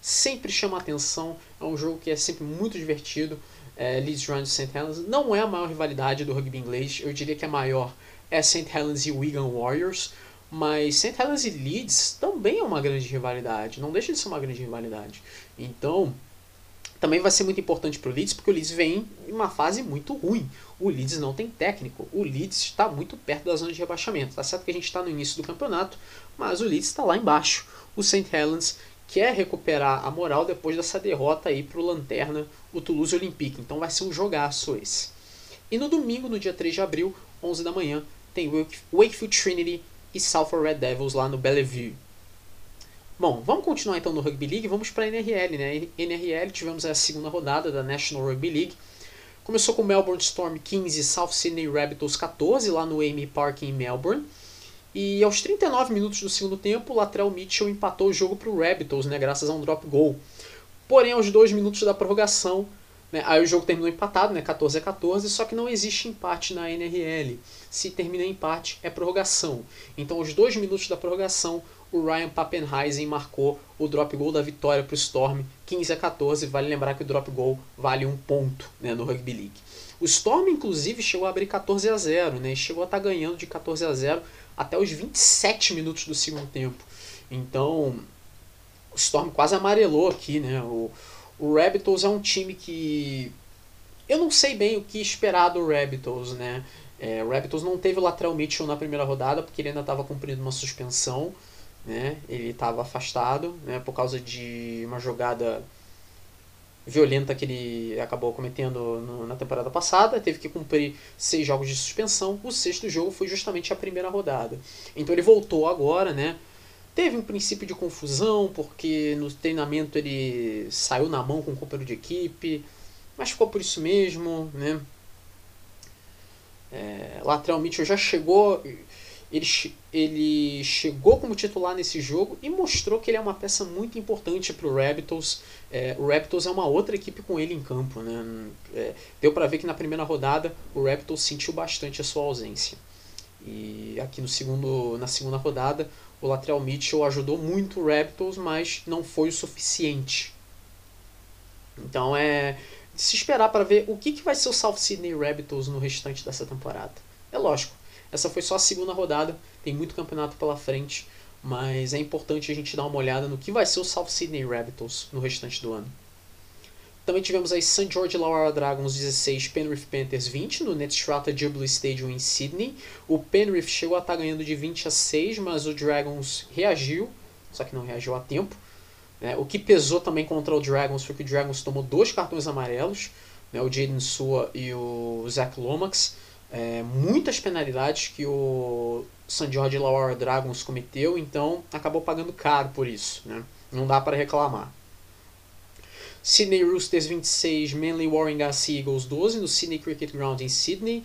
sempre chama atenção, é um jogo que é sempre muito divertido. É, Leeds Rhinos e St. Helens não é a maior rivalidade do rugby inglês, eu diria que a maior é St. Helens e Wigan Warriors, mas St. Helens e Leeds também é uma grande rivalidade, não deixa de ser uma grande rivalidade. Então, também vai ser muito importante para o Leeds, porque o Leeds vem em uma fase muito ruim. O Leeds não tem técnico, o Leeds está muito perto da zona de rebaixamento. Tá certo que a gente está no início do campeonato, mas o Leeds está lá embaixo. O St. Helens quer recuperar a moral depois dessa derrota aí para o Lanterna, o Toulouse Olympique. Então vai ser um jogaço esse. E no domingo, no dia 3 de abril, 11 da manhã, tem Wakefield Trinity e Salford Red Devils lá no Bellevue. Bom, vamos continuar então no Rugby League, vamos para a NRL, né? NRL tivemos a segunda rodada da National Rugby League. Começou com Melbourne Storm 15 South Sydney Rabbitohs 14 lá no Amy Park em Melbourne. E aos 39 minutos do segundo tempo, o Latrell Mitchell empatou o jogo para o Rabbitohs, né, graças a um drop goal. Porém, aos dois minutos da prorrogação, né, aí o jogo terminou empatado, né, 14 a 14, só que não existe empate na NRL. Se termina em empate, é prorrogação. Então, aos dois minutos da prorrogação, o Ryan Pappenheisen marcou o drop goal da vitória para o Storm, 15 a 14. Vale lembrar que o drop goal vale um ponto né, no Rugby League. O Storm, inclusive, chegou a abrir 14 a 0, né? Chegou a estar tá ganhando de 14 a 0 até os 27 minutos do segundo tempo. Então, o Storm quase amarelou aqui, né? O, o Rabitals é um time que eu não sei bem o que esperar do Rabitals, né? É, o Rabitals não teve o lateral Mitchell na primeira rodada porque ele ainda estava cumprindo uma suspensão, né? Ele estava afastado, né? Por causa de uma jogada violenta que ele acabou cometendo no, na temporada passada, teve que cumprir seis jogos de suspensão. O sexto jogo foi justamente a primeira rodada. Então ele voltou agora, né? Teve um princípio de confusão, porque no treinamento ele saiu na mão com o companheiro de equipe, mas ficou por isso mesmo, né? É, lateral Mitchell já chegou, ele, ele chegou como titular nesse jogo e mostrou que ele é uma peça muito importante para o Raptors. É, o Raptors é uma outra equipe com ele em campo, né? É, deu para ver que na primeira rodada o Raptors sentiu bastante a sua ausência. E aqui no segundo, na segunda rodada o lateral Mitchell ajudou muito o Raptors, mas não foi o suficiente. Então é se esperar para ver o que, que vai ser o South Sydney Raptors no restante dessa temporada. É lógico, essa foi só a segunda rodada, tem muito campeonato pela frente, mas é importante a gente dar uma olhada no que vai ser o South Sydney Raptors no restante do ano. Também tivemos aí St. George Illawarra Dragons 16, Penrith Panthers 20 no Netstrata Jubilee Stadium em Sydney. O Penrith chegou a estar tá ganhando de 20 a 6, mas o Dragons reagiu, só que não reagiu a tempo. Né? O que pesou também contra o Dragons foi que o Dragons tomou dois cartões amarelos, né? o Jaden Sua e o Zach Lomax. É, muitas penalidades que o St. George Illawarra Dragons cometeu, então acabou pagando caro por isso. Né? Não dá para reclamar. Sydney Roosters 26, Manly Warringah Eagles 12 no Sydney Cricket Ground em Sydney.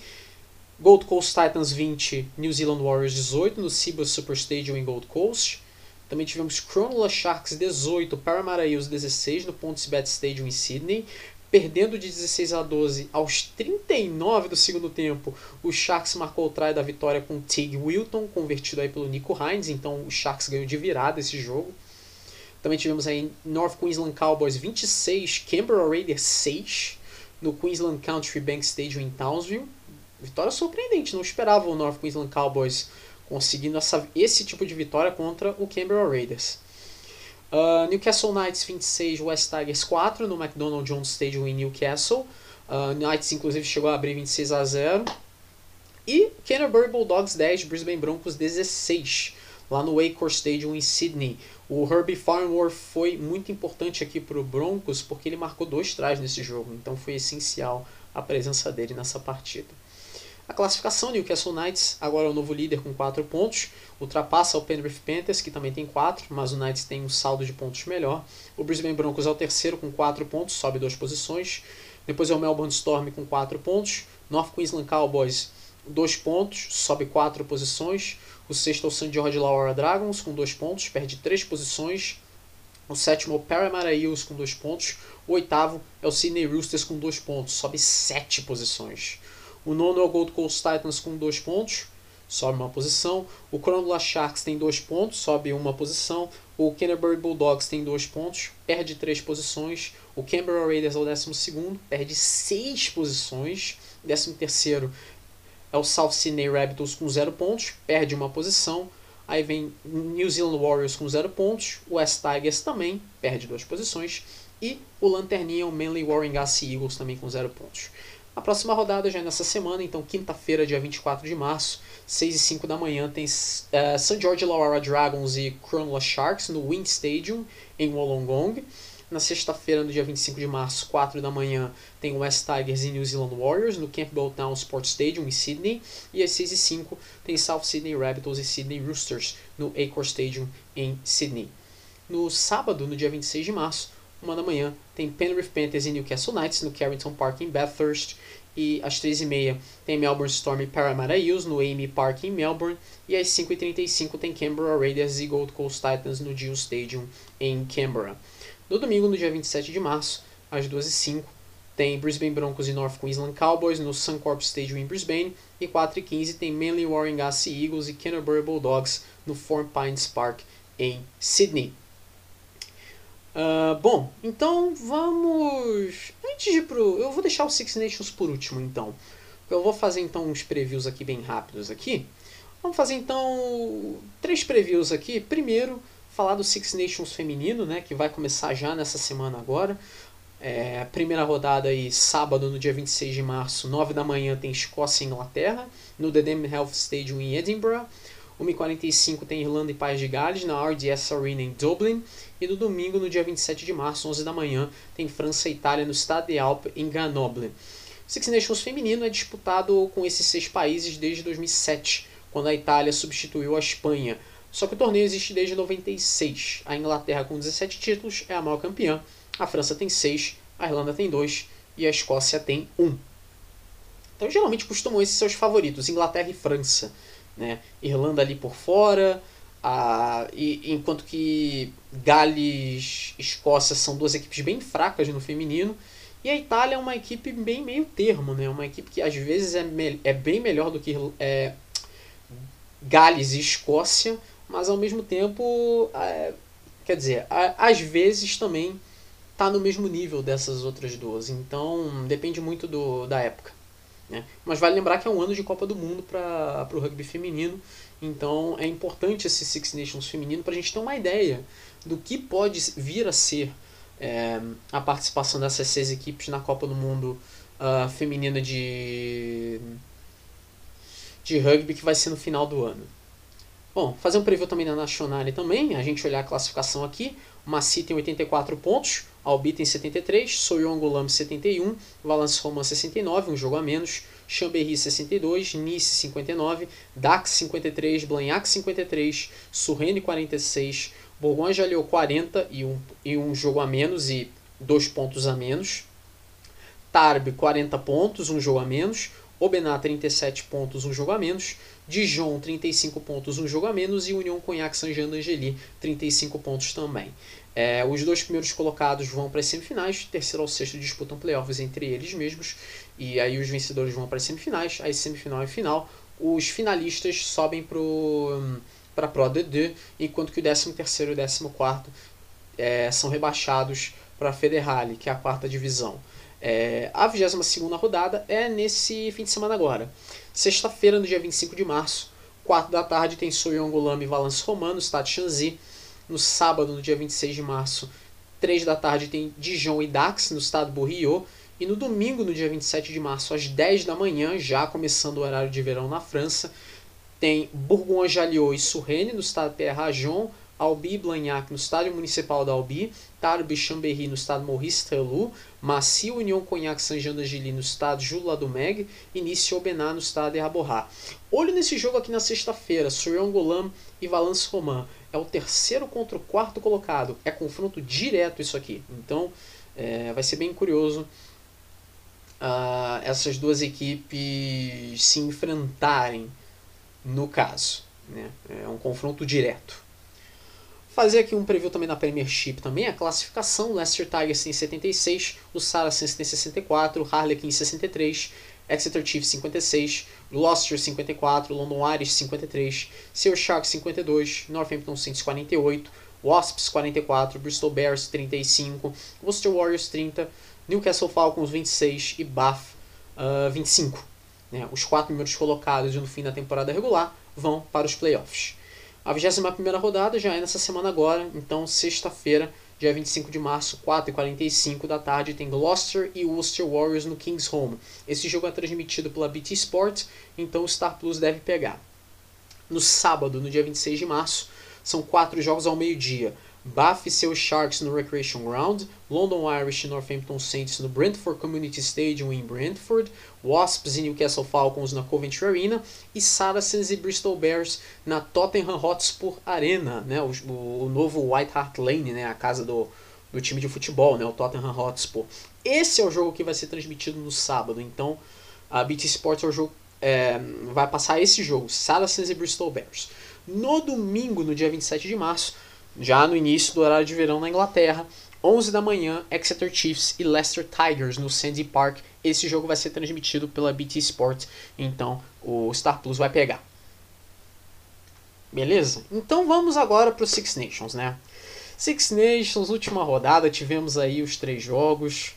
Gold Coast Titans 20, New Zealand Warriors 18 no Cibus Super Stadium em Gold Coast. Também tivemos Cronulla Sharks 18, Parramatta Eels 16 no PointsBet Stadium em Sydney. Perdendo de 16 a 12 aos 39 do segundo tempo, o Sharks marcou o try da vitória com Tig Wilton, convertido aí pelo Nico Hines. Então o Sharks ganhou de virada esse jogo. Também tivemos aí North Queensland Cowboys 26, Canberra Raiders 6, no Queensland Country Bank Stadium em Townsville. Vitória surpreendente, não esperava o North Queensland Cowboys conseguindo essa, esse tipo de vitória contra o Canberra Raiders. Uh, Newcastle Knights 26, West Tigers 4 no McDonald Jones Stadium em Newcastle. Uh, Knights inclusive chegou a abrir 26 a 0. E Canterbury Bulldogs 10, Brisbane Broncos 16, lá no Acor Stadium em Sydney. O Herbie Farnworth foi muito importante aqui para o Broncos porque ele marcou dois trás nesse jogo, então foi essencial a presença dele nessa partida. A classificação Newcastle Knights agora é o novo líder com 4 pontos, ultrapassa o Penrith Panthers que também tem 4, mas o Knights tem um saldo de pontos melhor. O Brisbane Broncos é o terceiro com 4 pontos, sobe duas posições. Depois é o Melbourne Storm com 4 pontos, North Queensland Cowboys 2 pontos, sobe 4 posições. O sexto é o St. George Laura Dragons com 2 pontos, perde 3 posições. O sétimo é o Parramatta Eels com 2 pontos. O oitavo é o Sydney Roosters com 2 pontos, sobe 7 posições. O nono é o Gold Coast Titans com 2 pontos, sobe uma posição. O Cronulla Sharks tem 2 pontos, sobe uma posição. O Canterbury Bulldogs tem 2 pontos, perde 3 posições. O Canberra Raiders é o 12, perde 6 posições. 13 é o South Sydney Rabbitohs com 0 pontos, perde uma posição. Aí vem New Zealand Warriors com 0 pontos, o West Tigers também perde duas posições. E o Lanterninha, o Manly Warringah Eagles também com 0 pontos. A próxima rodada já é nessa semana, então quinta-feira, dia 24 de março, 6 e 5 da manhã, tem uh, St. George Illawarra Dragons e Cronulla Sharks no Wind Stadium, em Wollongong. Na sexta-feira, no dia 25 de março, 4 da manhã, tem West Tigers e New Zealand Warriors no Campbelltown Sports Stadium em Sydney. E às 6 e 5 tem South Sydney Rabbitohs e Sydney Roosters no Accor Stadium em Sydney. No sábado, no dia 26 de março, uma da manhã, tem Penrith Panthers e Newcastle Knights no Carrington Park em Bathurst. E às 3h30 tem Melbourne Storm e Parramatta Eels no Amy Park em Melbourne. E às 5h35 tem Canberra Raiders e Gold Coast Titans no Deal Stadium em Canberra. No domingo, no dia 27 de março, às 2h05, tem Brisbane Broncos e North Queensland Cowboys no Suncorp Stadium em Brisbane. E 4h15 tem Manly Warringah Eagles e Canterbury Bulldogs no Four Pines Park em Sydney. Uh, bom, então vamos. Antes de ir pro. Eu vou deixar o Six Nations por último, então. Eu vou fazer então uns previews aqui bem rápidos aqui. Vamos fazer então três previews aqui. Primeiro, falar do Six Nations feminino, né, que vai começar já nessa semana agora. É, primeira rodada aí, sábado, no dia 26 de março, 9 da manhã, tem Escócia e Inglaterra, no The Health Stadium em Edinburgh. 1h45 tem Irlanda e País de Gales na RDS Arena em Dublin. E no domingo, no dia 27 de março, 11 da manhã, tem França e Itália no Stade de Alpes em Grenoble. O Six Nations feminino é disputado com esses seis países desde 2007, quando a Itália substituiu a Espanha. Só que o torneio existe desde 96. A Inglaterra, com 17 títulos, é a maior campeã. A França tem 6, a Irlanda tem 2 e a Escócia tem 1. Então, geralmente costumam esses seus favoritos, Inglaterra e França. Né? Irlanda ali por fora, e, enquanto que Gales e Escócia são duas equipes bem fracas no feminino. E a Itália é uma equipe bem meio termo, né? uma equipe que às vezes é, é bem melhor do que é, Gales e Escócia, mas ao mesmo tempo, é, quer dizer, a, às vezes também está no mesmo nível dessas outras duas. Então depende muito do, da época. Né? Mas vale lembrar que é um ano de Copa do Mundo para o rugby feminino, então é importante esse Six Nations feminino para a gente ter uma ideia do que pode vir a ser é, a participação dessas seis equipes na Copa do Mundo uh, feminina de, de rugby que vai ser no final do ano. Bom, fazer um preview também na Nacional também, a gente olhar a classificação aqui. Maci tem 84 pontos, Albi tem 73, Soyongo Lam 71, Valence Roman 69, um jogo a menos, Chambéry 62, Nice 59, Dax 53, Blagnac 53, Surrene 46, Bourgogne-Jallieu 40 e um, e um jogo a menos e dois pontos a menos, Tarbes 40 pontos, um jogo a menos, Obenat 37 pontos, um jogo a menos, Dijon 35 pontos, um jogo a menos. E União Cognac Saint-Jean d'Angely 35 pontos também. É, os dois primeiros colocados vão para as semifinais, terceiro ao sexto disputam playoffs entre eles mesmos, e aí os vencedores vão para as semifinais, aí semifinal e final. Os finalistas sobem para a Pro D2, enquanto que o 13 terceiro e o 14 quarto é, são rebaixados para a Federale, que é a quarta divisão. É, a 22 segunda rodada é nesse fim de semana agora. Sexta-feira, no dia 25 de março, 4 da tarde, tem Soyongolame e Valence Romano, Stade Chanzy. No sábado, no dia 26 de março, 3 da tarde, tem Dijon e Dax, no estado Borriot. E no domingo, no dia 27 de março, às 10 da manhã, já começando o horário de verão na França, tem Bourgogne-Jallieu e Surrene, no estado Pierre-Rajon. Albi Blagnac no estádio municipal da Albi, Tarbes Chambéry no estado Maurice Trelou, Massy União Cognac Saint-Jean d'Angely no estado Jules Dumeg e Nice Aubenas no estado Erraborra. Olho nesse jogo aqui na sexta-feira, Sourion Golam e Valence Romain. É o terceiro contra o quarto colocado. É confronto direto isso aqui. Então é, vai ser bem curioso uh, essas duas equipes se enfrentarem no caso. Né? É um confronto direto. Fazer aqui um preview também na Premiership também, a classificação, Leicester Tigers tem 76, o Saracens tem 64, Harlequin 63, Exeter Chiefs 56, Gloucester 54, London Irish 53, Seal Sharks 52, Northampton Saints 48, Wasps 44, Bristol Bears 35, Worcester Warriors 30, Newcastle Falcons 26 e Bath uh, 25. Né? Os quatro primeiros colocados no fim da temporada regular vão para os playoffs. A 21 rodada já é nessa semana agora, então sexta-feira, dia 25 de março, 4h45 da tarde, tem Gloucester e Worcester Warriors no Kings Home. Esse jogo é transmitido pela BT Sport, então o Star Plus deve pegar. No sábado, no dia 26 de março, são quatro jogos ao meio-dia. Bath e seus Sharks no Recreation Ground, London Irish e Northampton Saints no Brentford Community Stadium em Brentford, Wasps e Newcastle Falcons na Coventry Arena e Saracens e Bristol Bears na Tottenham Hotspur Arena, né, o, o novo White Hart Lane, né, a casa do, do time de futebol, né, o Tottenham Hotspur. Esse é o jogo que vai ser transmitido no sábado, então a BT Sports é o jogo, é, vai passar esse jogo, Saracens e Bristol Bears. No domingo, no dia 27 de março, já no início do horário de verão na Inglaterra, 11 da manhã, Exeter Chiefs e Leicester Tigers no Sandy Park. Esse jogo vai ser transmitido pela BT Sport, então o Star Plus vai pegar. Beleza? Então vamos agora para o Six Nations, né? Six Nations, última rodada, tivemos aí os três jogos.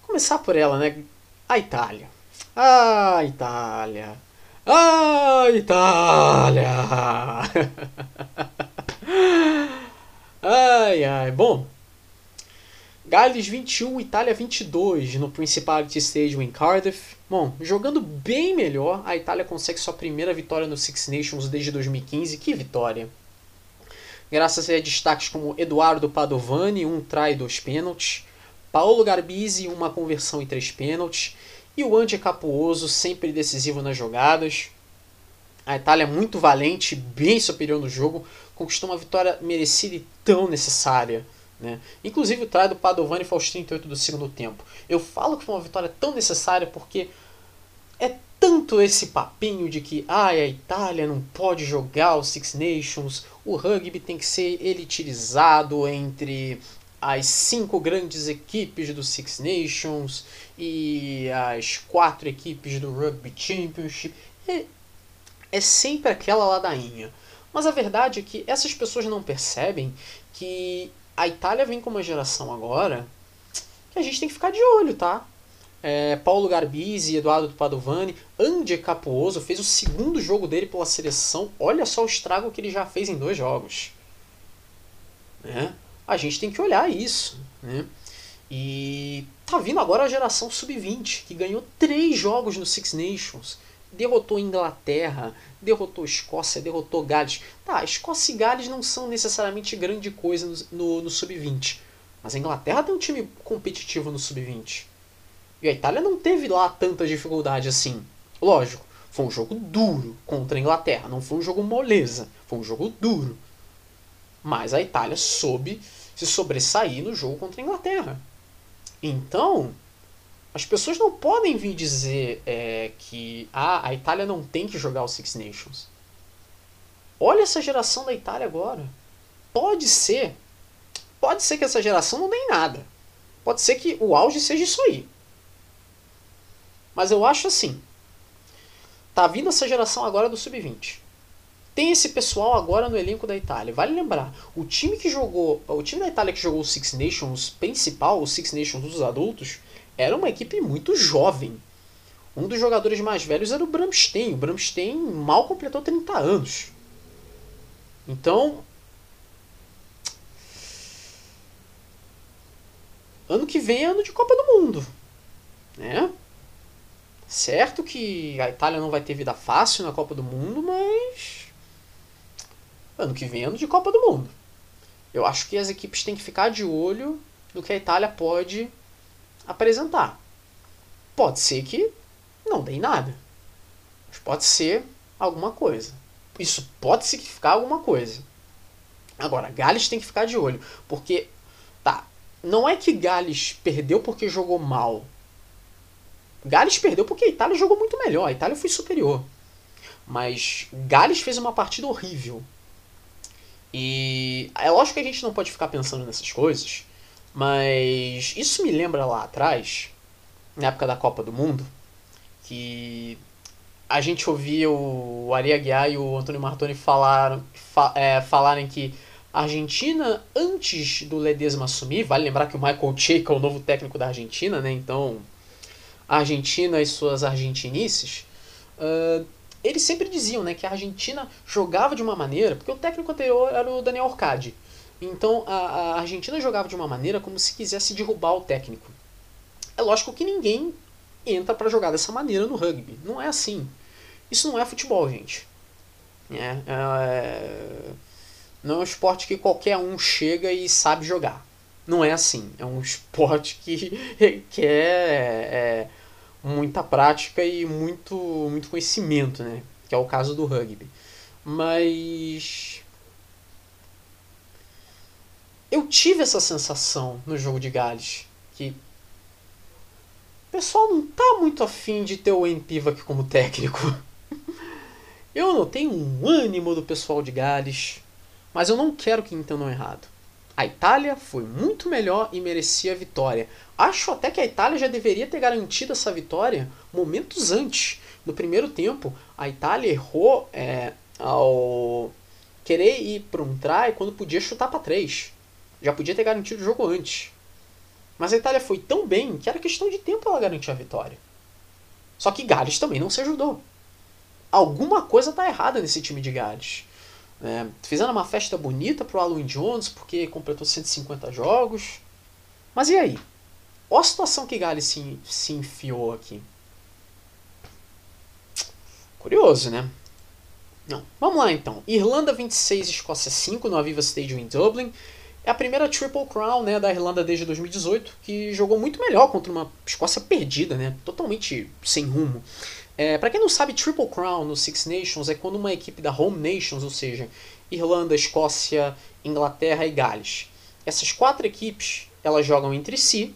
Vou começar por ela, né? A Itália. Ah, Itália. Ah, Itália. ai, ai. Bom, Gales 21, Itália 22 no Principality Stadium em Cardiff. Bom, jogando bem melhor, a Itália consegue sua primeira vitória no Six Nations desde 2015. Que vitória! Graças a destaques como Eduardo Padovani, um try e dois pênaltis, Paulo Garbisi, uma conversão e três pênaltis, e o Andy Capuoso, sempre decisivo nas jogadas. A Itália muito valente, bem superior no jogo, conquistou uma vitória merecida e tão necessária. Né? Inclusive o try do Padovani foi aos 38 do segundo tempo. Eu falo que foi uma vitória tão necessária porque é tanto esse papinho de que ah, a Itália não pode jogar o Six Nations, o rugby tem que ser elitizado entre as cinco grandes equipes do Six Nations e as quatro equipes do Rugby Championship. É, é sempre aquela ladainha. Mas a verdade é que essas pessoas não percebem que a Itália vem com uma geração agora que a gente tem que ficar de olho, tá? É, Paulo Garbisi, Eduardo Padovani, Andy Capuoso fez o segundo jogo dele pela seleção. Olha só o estrago que ele já fez em dois jogos. Né? A gente tem que olhar isso. Né? E tá vindo agora a geração sub-20, que ganhou três jogos no Six Nations derrotou Inglaterra, derrotou Escócia, derrotou Gales. Tá, Escócia e Gales não são necessariamente grande coisa no, no, no sub-20. Mas a Inglaterra tem um time competitivo no sub-20. E a Itália não teve lá tanta dificuldade assim. Lógico, foi um jogo duro contra a Inglaterra. Não foi um jogo moleza. Foi um jogo duro. Mas a Itália soube se sobressair no jogo contra a Inglaterra. Então, as pessoas não podem vir dizer é, que ah, a Itália não tem que jogar o Six Nations. Olha essa geração da Itália agora. Pode ser. Pode ser que essa geração não dê nada. Pode ser que o auge seja isso aí. Mas eu acho assim. Tá vindo essa geração agora do Sub-20. Tem esse pessoal agora no elenco da Itália. Vale lembrar, o time que jogou, o time da Itália que jogou o Six Nations principal, o Six Nations dos adultos, era uma equipe muito jovem. Um dos jogadores mais velhos era o Bramstein. O Bramstein mal completou 30 anos. Então. Ano que vem é ano de Copa do Mundo. Né? Certo que a Itália não vai ter vida fácil na Copa do Mundo, mas. Ano que vem é ano de Copa do Mundo. Eu acho que as equipes têm que ficar de olho no que a Itália pode apresentar. Pode ser que não dê nada. Mas pode ser alguma coisa. Isso pode significar alguma coisa. Agora, Gales tem que ficar de olho. Porque, tá, não é que Gales perdeu porque jogou mal. Gales perdeu porque a Itália jogou muito melhor. A Itália foi superior. Mas Gales fez uma partida horrível. E é lógico que a gente não pode ficar pensando nessas coisas. Mas isso me lembra lá atrás, na época da Copa do Mundo, que a gente ouvia o Ari Aguiar e o Antônio Martoni falar, fa, é, falarem que a Argentina, antes do Ledesma assumir, vale lembrar que o Michael Cheika é o novo técnico da Argentina, né? Então, a Argentina e suas argentinices, uh, eles sempre diziam né, que a Argentina jogava de uma maneira, porque o técnico anterior era o Daniel Orcadi. Então a, a Argentina jogava de uma maneira como se quisesse derrubar o técnico. É lógico que ninguém entra para jogar dessa maneira no rugby. Não é assim. Isso não é futebol, gente. É, é, não é um esporte que qualquer um chega e sabe jogar. Não é assim. É um esporte que, que é, é muita prática e muito, muito conhecimento, né? Que é o caso do rugby. Mas eu tive essa sensação no jogo de Gales. Que o pessoal não tá muito afim de ter o Empivak como técnico. Eu notei um ânimo do pessoal de Gales, mas eu não quero que entendam errado. A Itália foi muito melhor e merecia a vitória. Acho até que a Itália já deveria ter garantido essa vitória momentos antes. No primeiro tempo, a Itália errou é, ao querer ir para um try quando podia chutar para três. Já podia ter garantido o jogo antes. Mas a Itália foi tão bem que era questão de tempo ela garantir a vitória. Só que Gales também não se ajudou. Alguma coisa tá errada nesse time de Gales. É, fizeram uma festa bonita pro Alan Jones porque completou 150 jogos. Mas e aí? Olha a situação que Gales se, se enfiou aqui. Curioso, né? Não. Vamos lá então. Irlanda 26, Escócia 5 no Aviva Stadium em Dublin. É a primeira Triple Crown né, da Irlanda desde 2018, que jogou muito melhor contra uma Escócia perdida, né, totalmente sem rumo. É, para quem não sabe, Triple Crown no Six Nations é quando uma equipe da Home Nations, ou seja, Irlanda, Escócia, Inglaterra e Gales. Essas quatro equipes elas jogam entre si,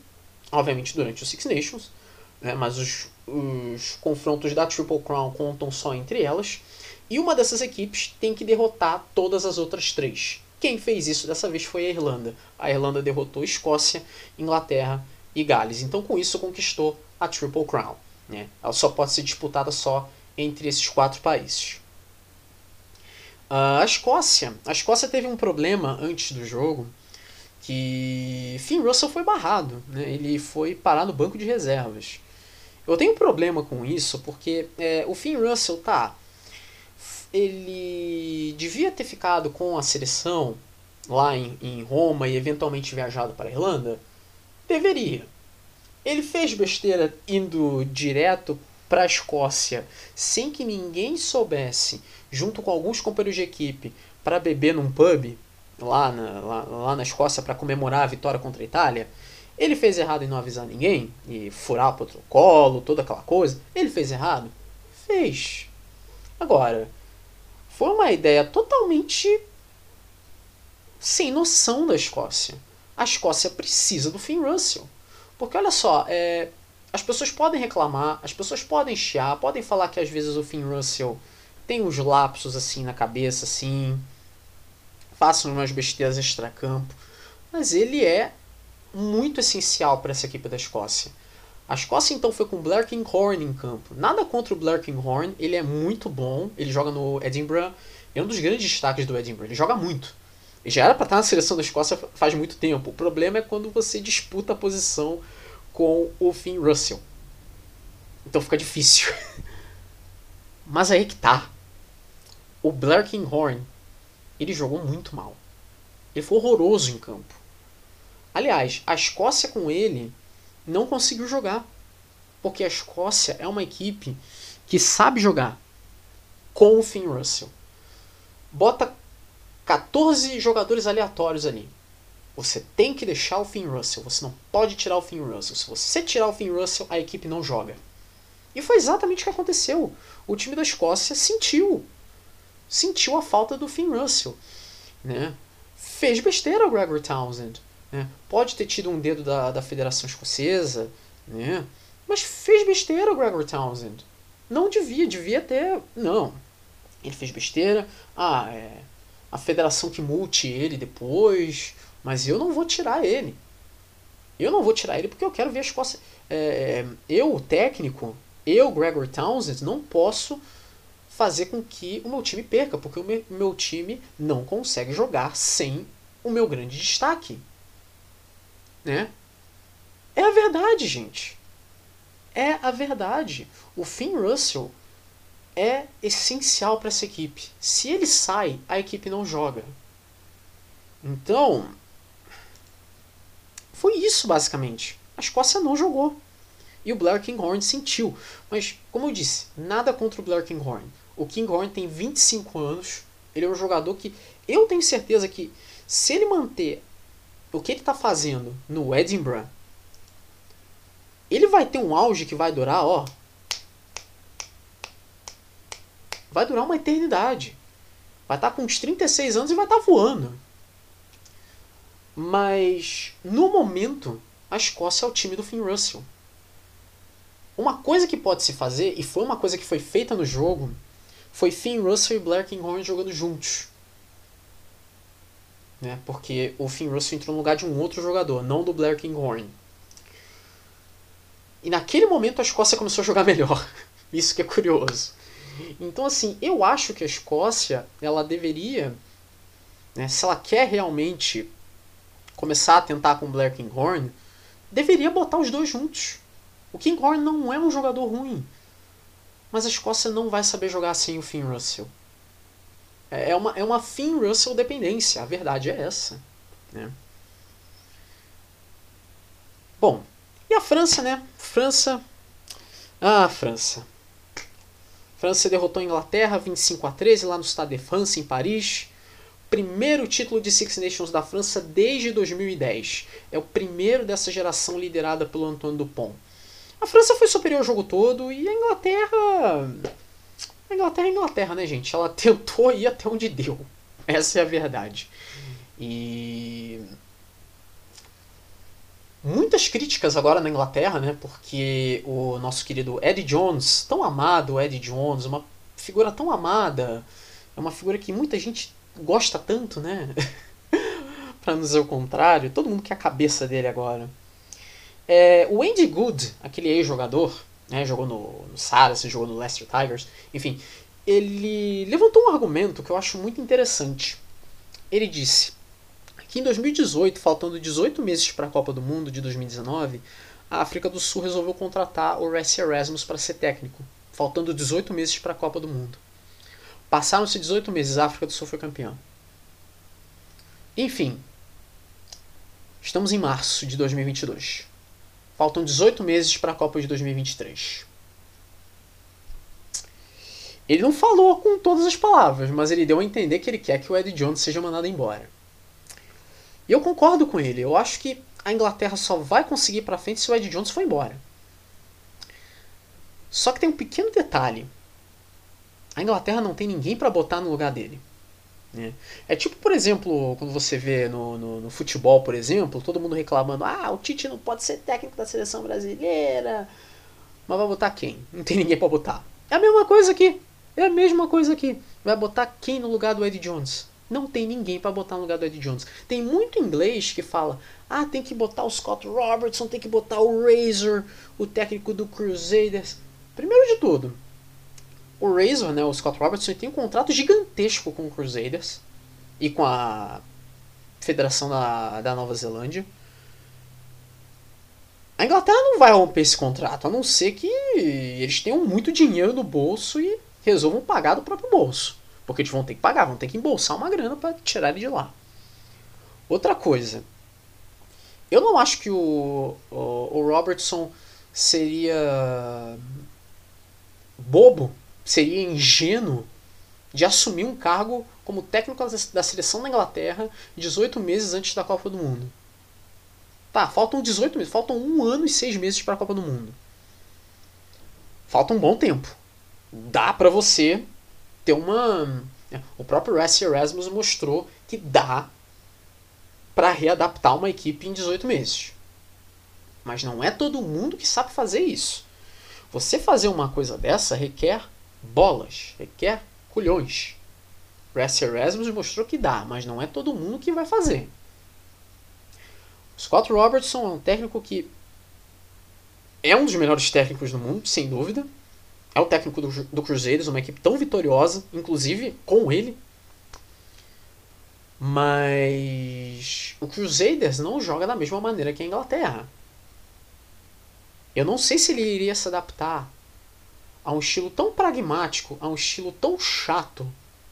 obviamente durante o Six Nations, né, mas os, os confrontos da Triple Crown contam só entre elas. E uma dessas equipes tem que derrotar todas as outras três. Quem fez isso dessa vez foi a Irlanda. A Irlanda derrotou Escócia, Inglaterra e Gales. Então, com isso, conquistou a Triple Crown. Né? Ela só pode ser disputada só entre esses quatro países. Uh, a Escócia. A Escócia teve um problema antes do jogo que Finn Russell foi barrado. Né? Ele foi parar no banco de reservas. Eu tenho um problema com isso porque é, o Finn Russell tá ele devia ter ficado com a seleção lá em, em Roma e eventualmente viajado para a Irlanda? Deveria. Ele fez besteira indo direto para a Escócia sem que ninguém soubesse, junto com alguns companheiros de equipe, para beber num pub lá na, lá, lá na Escócia para comemorar a vitória contra a Itália. Ele fez errado em não avisar ninguém e furar o protocolo, toda aquela coisa. Ele fez errado? Fez. Agora, foi uma ideia totalmente sem noção da Escócia. A Escócia precisa do Finn Russell. Porque olha só, é, as pessoas podem reclamar, as pessoas podem chiar, podem falar que às vezes o Finn Russell tem uns lapsos assim na cabeça, assim, façam umas besteiras extra-campo, mas ele é muito essencial para essa equipe da Escócia. A Escócia então foi com o Blair Kinghorn em campo. Nada contra o Blair Kinghorn, ele é muito bom, ele joga no Edinburgh, é um dos grandes destaques do Edinburgh, ele joga muito. Já era para estar na seleção da Escócia faz muito tempo. O problema é quando você disputa a posição com o Finn Russell. Então fica difícil. Mas aí que tá. O Blair Kinghorn, ele jogou muito mal. Ele foi horroroso em campo. Aliás, a Escócia com ele não conseguiu jogar. Porque a Escócia é uma equipe que sabe jogar com o Finn Russell. Bota 14 jogadores aleatórios ali. Você tem que deixar o Finn Russell. Você não pode tirar o Finn Russell. Se você tirar o Finn Russell, a equipe não joga. E foi exatamente o que aconteceu. O time da Escócia sentiu. Sentiu a falta do Finn Russell. Né? Fez besteira o Gregor Townsend. Né? Pode ter tido um dedo da, da Federação Escocesa, né? mas fez besteira o Gregor Townsend. Não devia, devia ter. Não. Ele fez besteira. Ah, é. A federação que multe ele depois. Mas eu não vou tirar ele. Eu não vou tirar ele porque eu quero ver a Escócia. É, eu, o técnico, eu, Gregor Townsend, não posso fazer com que o meu time perca, porque o meu, meu time não consegue jogar sem o meu grande destaque. Né? É a verdade, gente. É a verdade. O Finn Russell é essencial para essa equipe. Se ele sai, a equipe não joga. Então, foi isso basicamente. A Escócia não jogou. E o Blair Kinghorn sentiu. Mas, como eu disse, nada contra o Blair Kinghorn. O Kinghorn tem 25 anos. Ele é um jogador que eu tenho certeza que se ele manter o que ele está fazendo no Edinburgh, ele vai ter um auge que vai durar, ó. Vai durar uma eternidade. Vai estar tá com uns 36 anos e vai estar tá voando. Mas, no momento, a Escócia é o time do Finn Russell. Uma coisa que pode se fazer, e foi uma coisa que foi feita no jogo, foi Finn Russell e Blair Kinghorn jogando juntos né? Porque o Finn Russell entrou no lugar de um outro jogador, não do Blair Kinghorn. E naquele momento a Escócia começou a jogar melhor. Isso que é curioso. Então assim, eu acho que a Escócia ela deveria né, se ela quer realmente começar a tentar com o Kinghorn, deveria botar os dois juntos. O Kinghorn não é um jogador ruim, mas a Escócia não vai saber jogar sem o Finn Russell. É, é uma, é uma Finn Russell dependência, a verdade é essa. Né? Bom, e a França, né? França. Ah, França. França derrotou a Inglaterra 25 a 13 lá no Stade de France, em Paris. Primeiro título de Six Nations da França desde 2010. É o primeiro dessa geração liderada pelo Antoine Dupont. A França foi superior o jogo todo e a Inglaterra. A Inglaterra é Inglaterra, né, gente? Ela tentou ir até onde deu. Essa é a verdade. E muitas críticas agora na Inglaterra, né? Porque o nosso querido Eddie Jones, tão amado Eddie Jones, uma figura tão amada, é uma figura que muita gente gosta tanto, né? para não dizer o contrário, todo mundo quer a cabeça dele agora. É, o Andy Good, aquele ex-jogador, né, jogou no, no Saracens, jogou no Leicester Tigers, enfim, ele levantou um argumento que eu acho muito interessante. Ele disse: que em 2018, faltando 18 meses para a Copa do Mundo de 2019, a África do Sul resolveu contratar o Ressi Erasmus para ser técnico, faltando 18 meses para a Copa do Mundo. Passaram-se 18 meses, a África do Sul foi campeã. Enfim, estamos em março de 2022. Faltam 18 meses para a Copa de 2023. Ele não falou com todas as palavras, mas ele deu a entender que ele quer que o Ed Jones seja mandado embora. E eu concordo com ele. Eu acho que a Inglaterra só vai conseguir para frente se o Ed Jones for embora. Só que tem um pequeno detalhe. A Inglaterra não tem ninguém para botar no lugar dele. Né? É tipo, por exemplo, quando você vê no, no, no, futebol, por exemplo, todo mundo reclamando: ah, o Tite não pode ser técnico da seleção brasileira. Mas vai botar quem? Não tem ninguém para botar. É a mesma coisa aqui. É a mesma coisa aqui. Vai botar quem no lugar do Ed Jones? Não tem ninguém para botar no lugar do Ed Jones. Tem muito inglês que fala: ah, tem que botar o Scott Robertson, tem que botar o Razor, o técnico do Crusaders. Primeiro de tudo, o Razor, né, o Scott Robertson, tem um contrato gigantesco com o Crusaders e com a Federação da, da Nova Zelândia. A Inglaterra não vai romper esse contrato, a não ser que eles tenham muito dinheiro no bolso e resolvam pagar do próprio bolso. Porque eles vão ter que pagar, vão ter que embolsar uma grana para tirar ele de lá. Outra coisa. Eu não acho que o, o, o Robertson seria bobo, seria ingênuo de assumir um cargo como técnico da seleção da Inglaterra 18 meses antes da Copa do Mundo. Tá, faltam 18 meses, faltam um ano e seis meses para a Copa do Mundo. Falta um bom tempo. Dá para você ter uma. O próprio Rassi Erasmus mostrou que dá para readaptar uma equipe em 18 meses. Mas não é todo mundo que sabe fazer isso. Você fazer uma coisa dessa requer bolas, requer culhões. Rassi Erasmus mostrou que dá, mas não é todo mundo que vai fazer. Scott Robertson é um técnico que é um dos melhores técnicos do mundo, sem dúvida é o técnico do, do Crusaders, uma equipe tão vitoriosa, inclusive com ele. Mas o Crusaders não joga da mesma maneira que a Inglaterra. Eu não sei se ele iria se adaptar a um estilo tão pragmático, a um estilo tão chato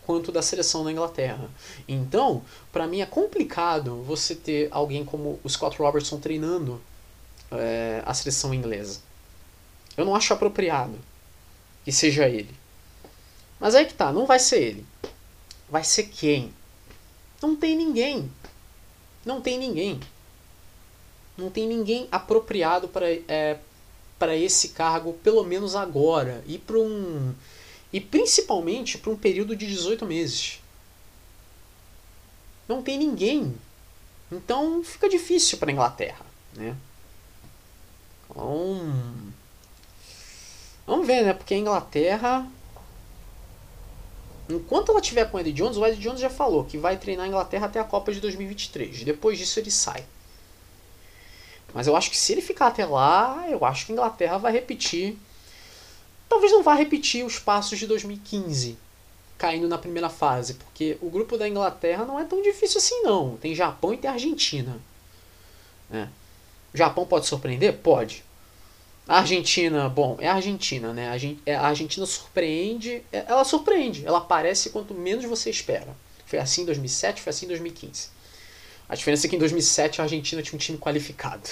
quanto da seleção da Inglaterra. Então, para mim é complicado você ter alguém como o Scott Robertson treinando é, a seleção inglesa. Eu não acho apropriado que seja ele. Mas aí que tá, não vai ser ele. Vai ser quem? Não tem ninguém. Não tem ninguém. Não tem ninguém apropriado para é, para esse cargo, pelo menos agora, e para um e principalmente para um período de 18 meses. Não tem ninguém. Então fica difícil para a Inglaterra, né? Então, Vamos ver, né? Porque a Inglaterra. Enquanto ela tiver com o Eddie Jones, o Eddie Jones já falou que vai treinar a Inglaterra até a Copa de 2023. Depois disso ele sai. Mas eu acho que se ele ficar até lá, eu acho que a Inglaterra vai repetir. Talvez não vá repetir os passos de 2015. caindo na primeira fase, porque o grupo da Inglaterra não é tão difícil assim não. Tem Japão e tem Argentina. O Japão pode surpreender? Pode. A Argentina, bom, é a Argentina, né? É, a Argentina surpreende, é, ela surpreende, ela aparece quanto menos você espera. Foi assim em 2007, foi assim em 2015. A diferença é que em 2007 a Argentina tinha um time qualificado.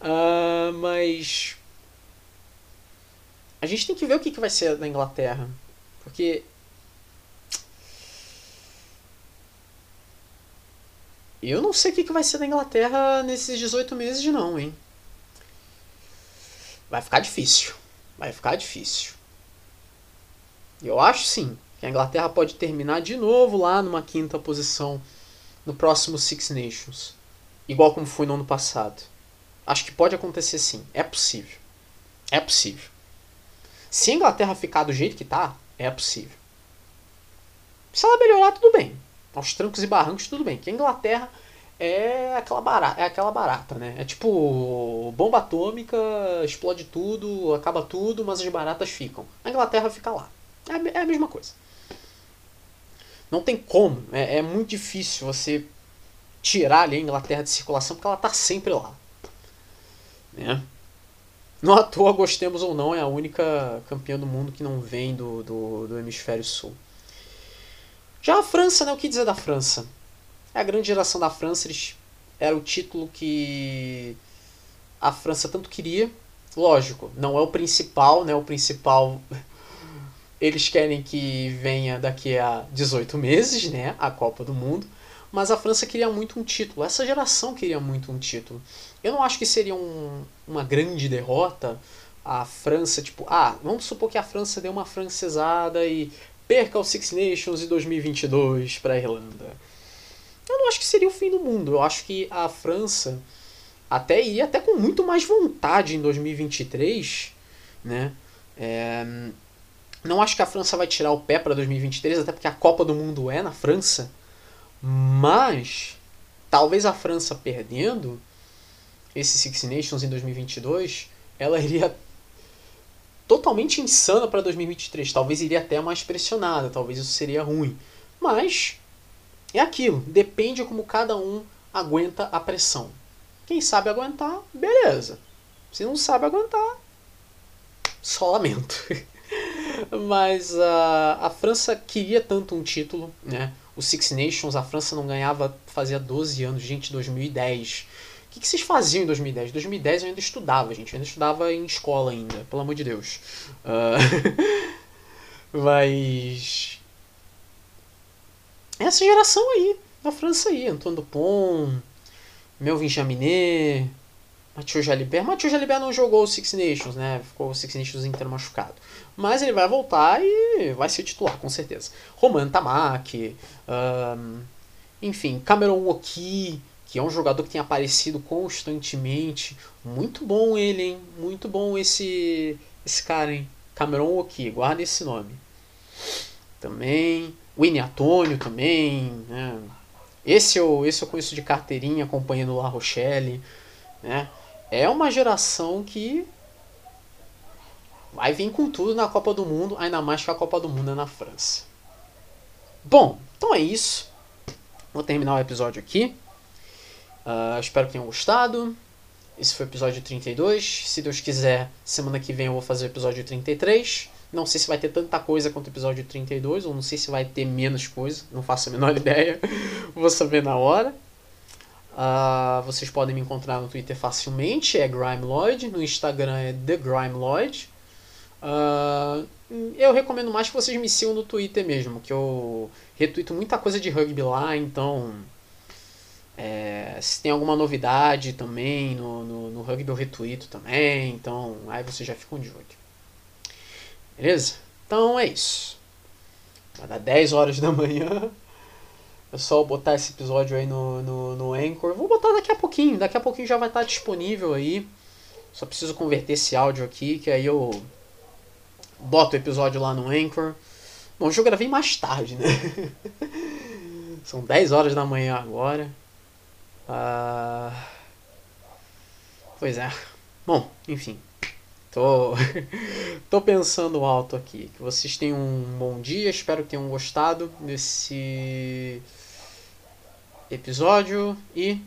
uh, mas. A gente tem que ver o que, que vai ser da Inglaterra. Porque. Eu não sei o que, que vai ser da Inglaterra nesses 18 meses, não, hein? Vai ficar difícil. Vai ficar difícil. Eu acho sim que a Inglaterra pode terminar de novo lá numa quinta posição no próximo Six Nations, igual como foi no ano passado. Acho que pode acontecer sim, é possível. É possível. Se a Inglaterra ficar do jeito que tá, é possível. Se ela melhorar, tudo bem. Aos trancos e barrancos, tudo bem. Que a Inglaterra é aquela barata, é aquela barata, né? É tipo bomba atômica, explode tudo, acaba tudo, mas as baratas ficam. A Inglaterra fica lá. É, é a mesma coisa. Não tem como. É, é muito difícil você tirar ali a Inglaterra de circulação porque ela está sempre lá. Né? Não à toa, gostemos ou não, é a única campeã do mundo que não vem do, do, do hemisfério sul. Já a França, né? O que dizer da França? É a grande geração da França, eles era o título que a França tanto queria. Lógico, não é o principal, né? O principal eles querem que venha daqui a 18 meses, né, a Copa do Mundo, mas a França queria muito um título. Essa geração queria muito um título. Eu não acho que seria um, uma grande derrota a França, tipo, ah, vamos supor que a França deu uma francesada e perca o Six Nations em 2022 para a Irlanda. Eu não acho que seria o fim do mundo. Eu acho que a França até iria até com muito mais vontade em 2023, né? É, não acho que a França vai tirar o pé para 2023, até porque a Copa do Mundo é na França. Mas talvez a França perdendo esse Six Nations em 2022, ela iria totalmente insana para 2023. Talvez iria até mais pressionada, talvez isso seria ruim. Mas é aquilo, depende como cada um aguenta a pressão. Quem sabe aguentar, beleza. Se não sabe aguentar, só lamento. Mas uh, a França queria tanto um título, né? O Six Nations, a França não ganhava fazia 12 anos, gente, 2010. O que, que vocês faziam em 2010? 2010 eu ainda estudava, gente. Eu ainda estudava em escola ainda, pelo amor de Deus. Uh, mas. Essa geração aí, da França aí, Antoine Dupont, Melvin Jaminet, Mathieu Jalibert. Mathieu Jalibert não jogou o Six Nations, né? Ficou o Six Nations inteiro machucado. Mas ele vai voltar e vai ser titular, com certeza. Roman Tamaki, um, enfim, Cameron Woki, que é um jogador que tem aparecido constantemente. Muito bom ele, hein? Muito bom esse, esse cara, hein? Cameron Woki, guarda esse nome. Também. Winnie Antônio também, né? Esse eu, esse eu conheço de carteirinha, acompanhando La Rochelle, né? é uma geração que vai vir com tudo na Copa do Mundo, ainda mais que a Copa do Mundo é na França. Bom, então é isso. Vou terminar o episódio aqui. Uh, espero que tenham gostado. Esse foi o episódio 32. Se Deus quiser, semana que vem eu vou fazer o episódio 33. Não sei se vai ter tanta coisa quanto o episódio 32, ou não sei se vai ter menos coisa. Não faço a menor ideia. vou saber na hora. Uh, vocês podem me encontrar no Twitter facilmente, é GrimeLoid, no Instagram é TheGrimeLoid. Uh, eu recomendo mais que vocês me sigam no Twitter mesmo, que eu retuito muita coisa de rugby lá, então é, se tem alguma novidade também no, no, no rugby eu retuito também, então aí vocês já ficam de olho. Beleza? Então é isso. Vai dar 10 horas da manhã. É só botar esse episódio aí no, no, no Anchor. Vou botar daqui a pouquinho. Daqui a pouquinho já vai estar disponível aí. Só preciso converter esse áudio aqui, que aí eu boto o episódio lá no Anchor. Bom, hoje eu gravei mais tarde, né? São 10 horas da manhã agora. Uh... Pois é. Bom, enfim. Tô, tô pensando alto aqui. Que vocês tenham um bom dia. Espero que tenham gostado desse episódio. E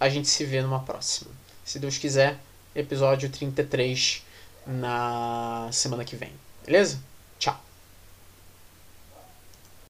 a gente se vê numa próxima. Se Deus quiser, episódio 33 na semana que vem. Beleza?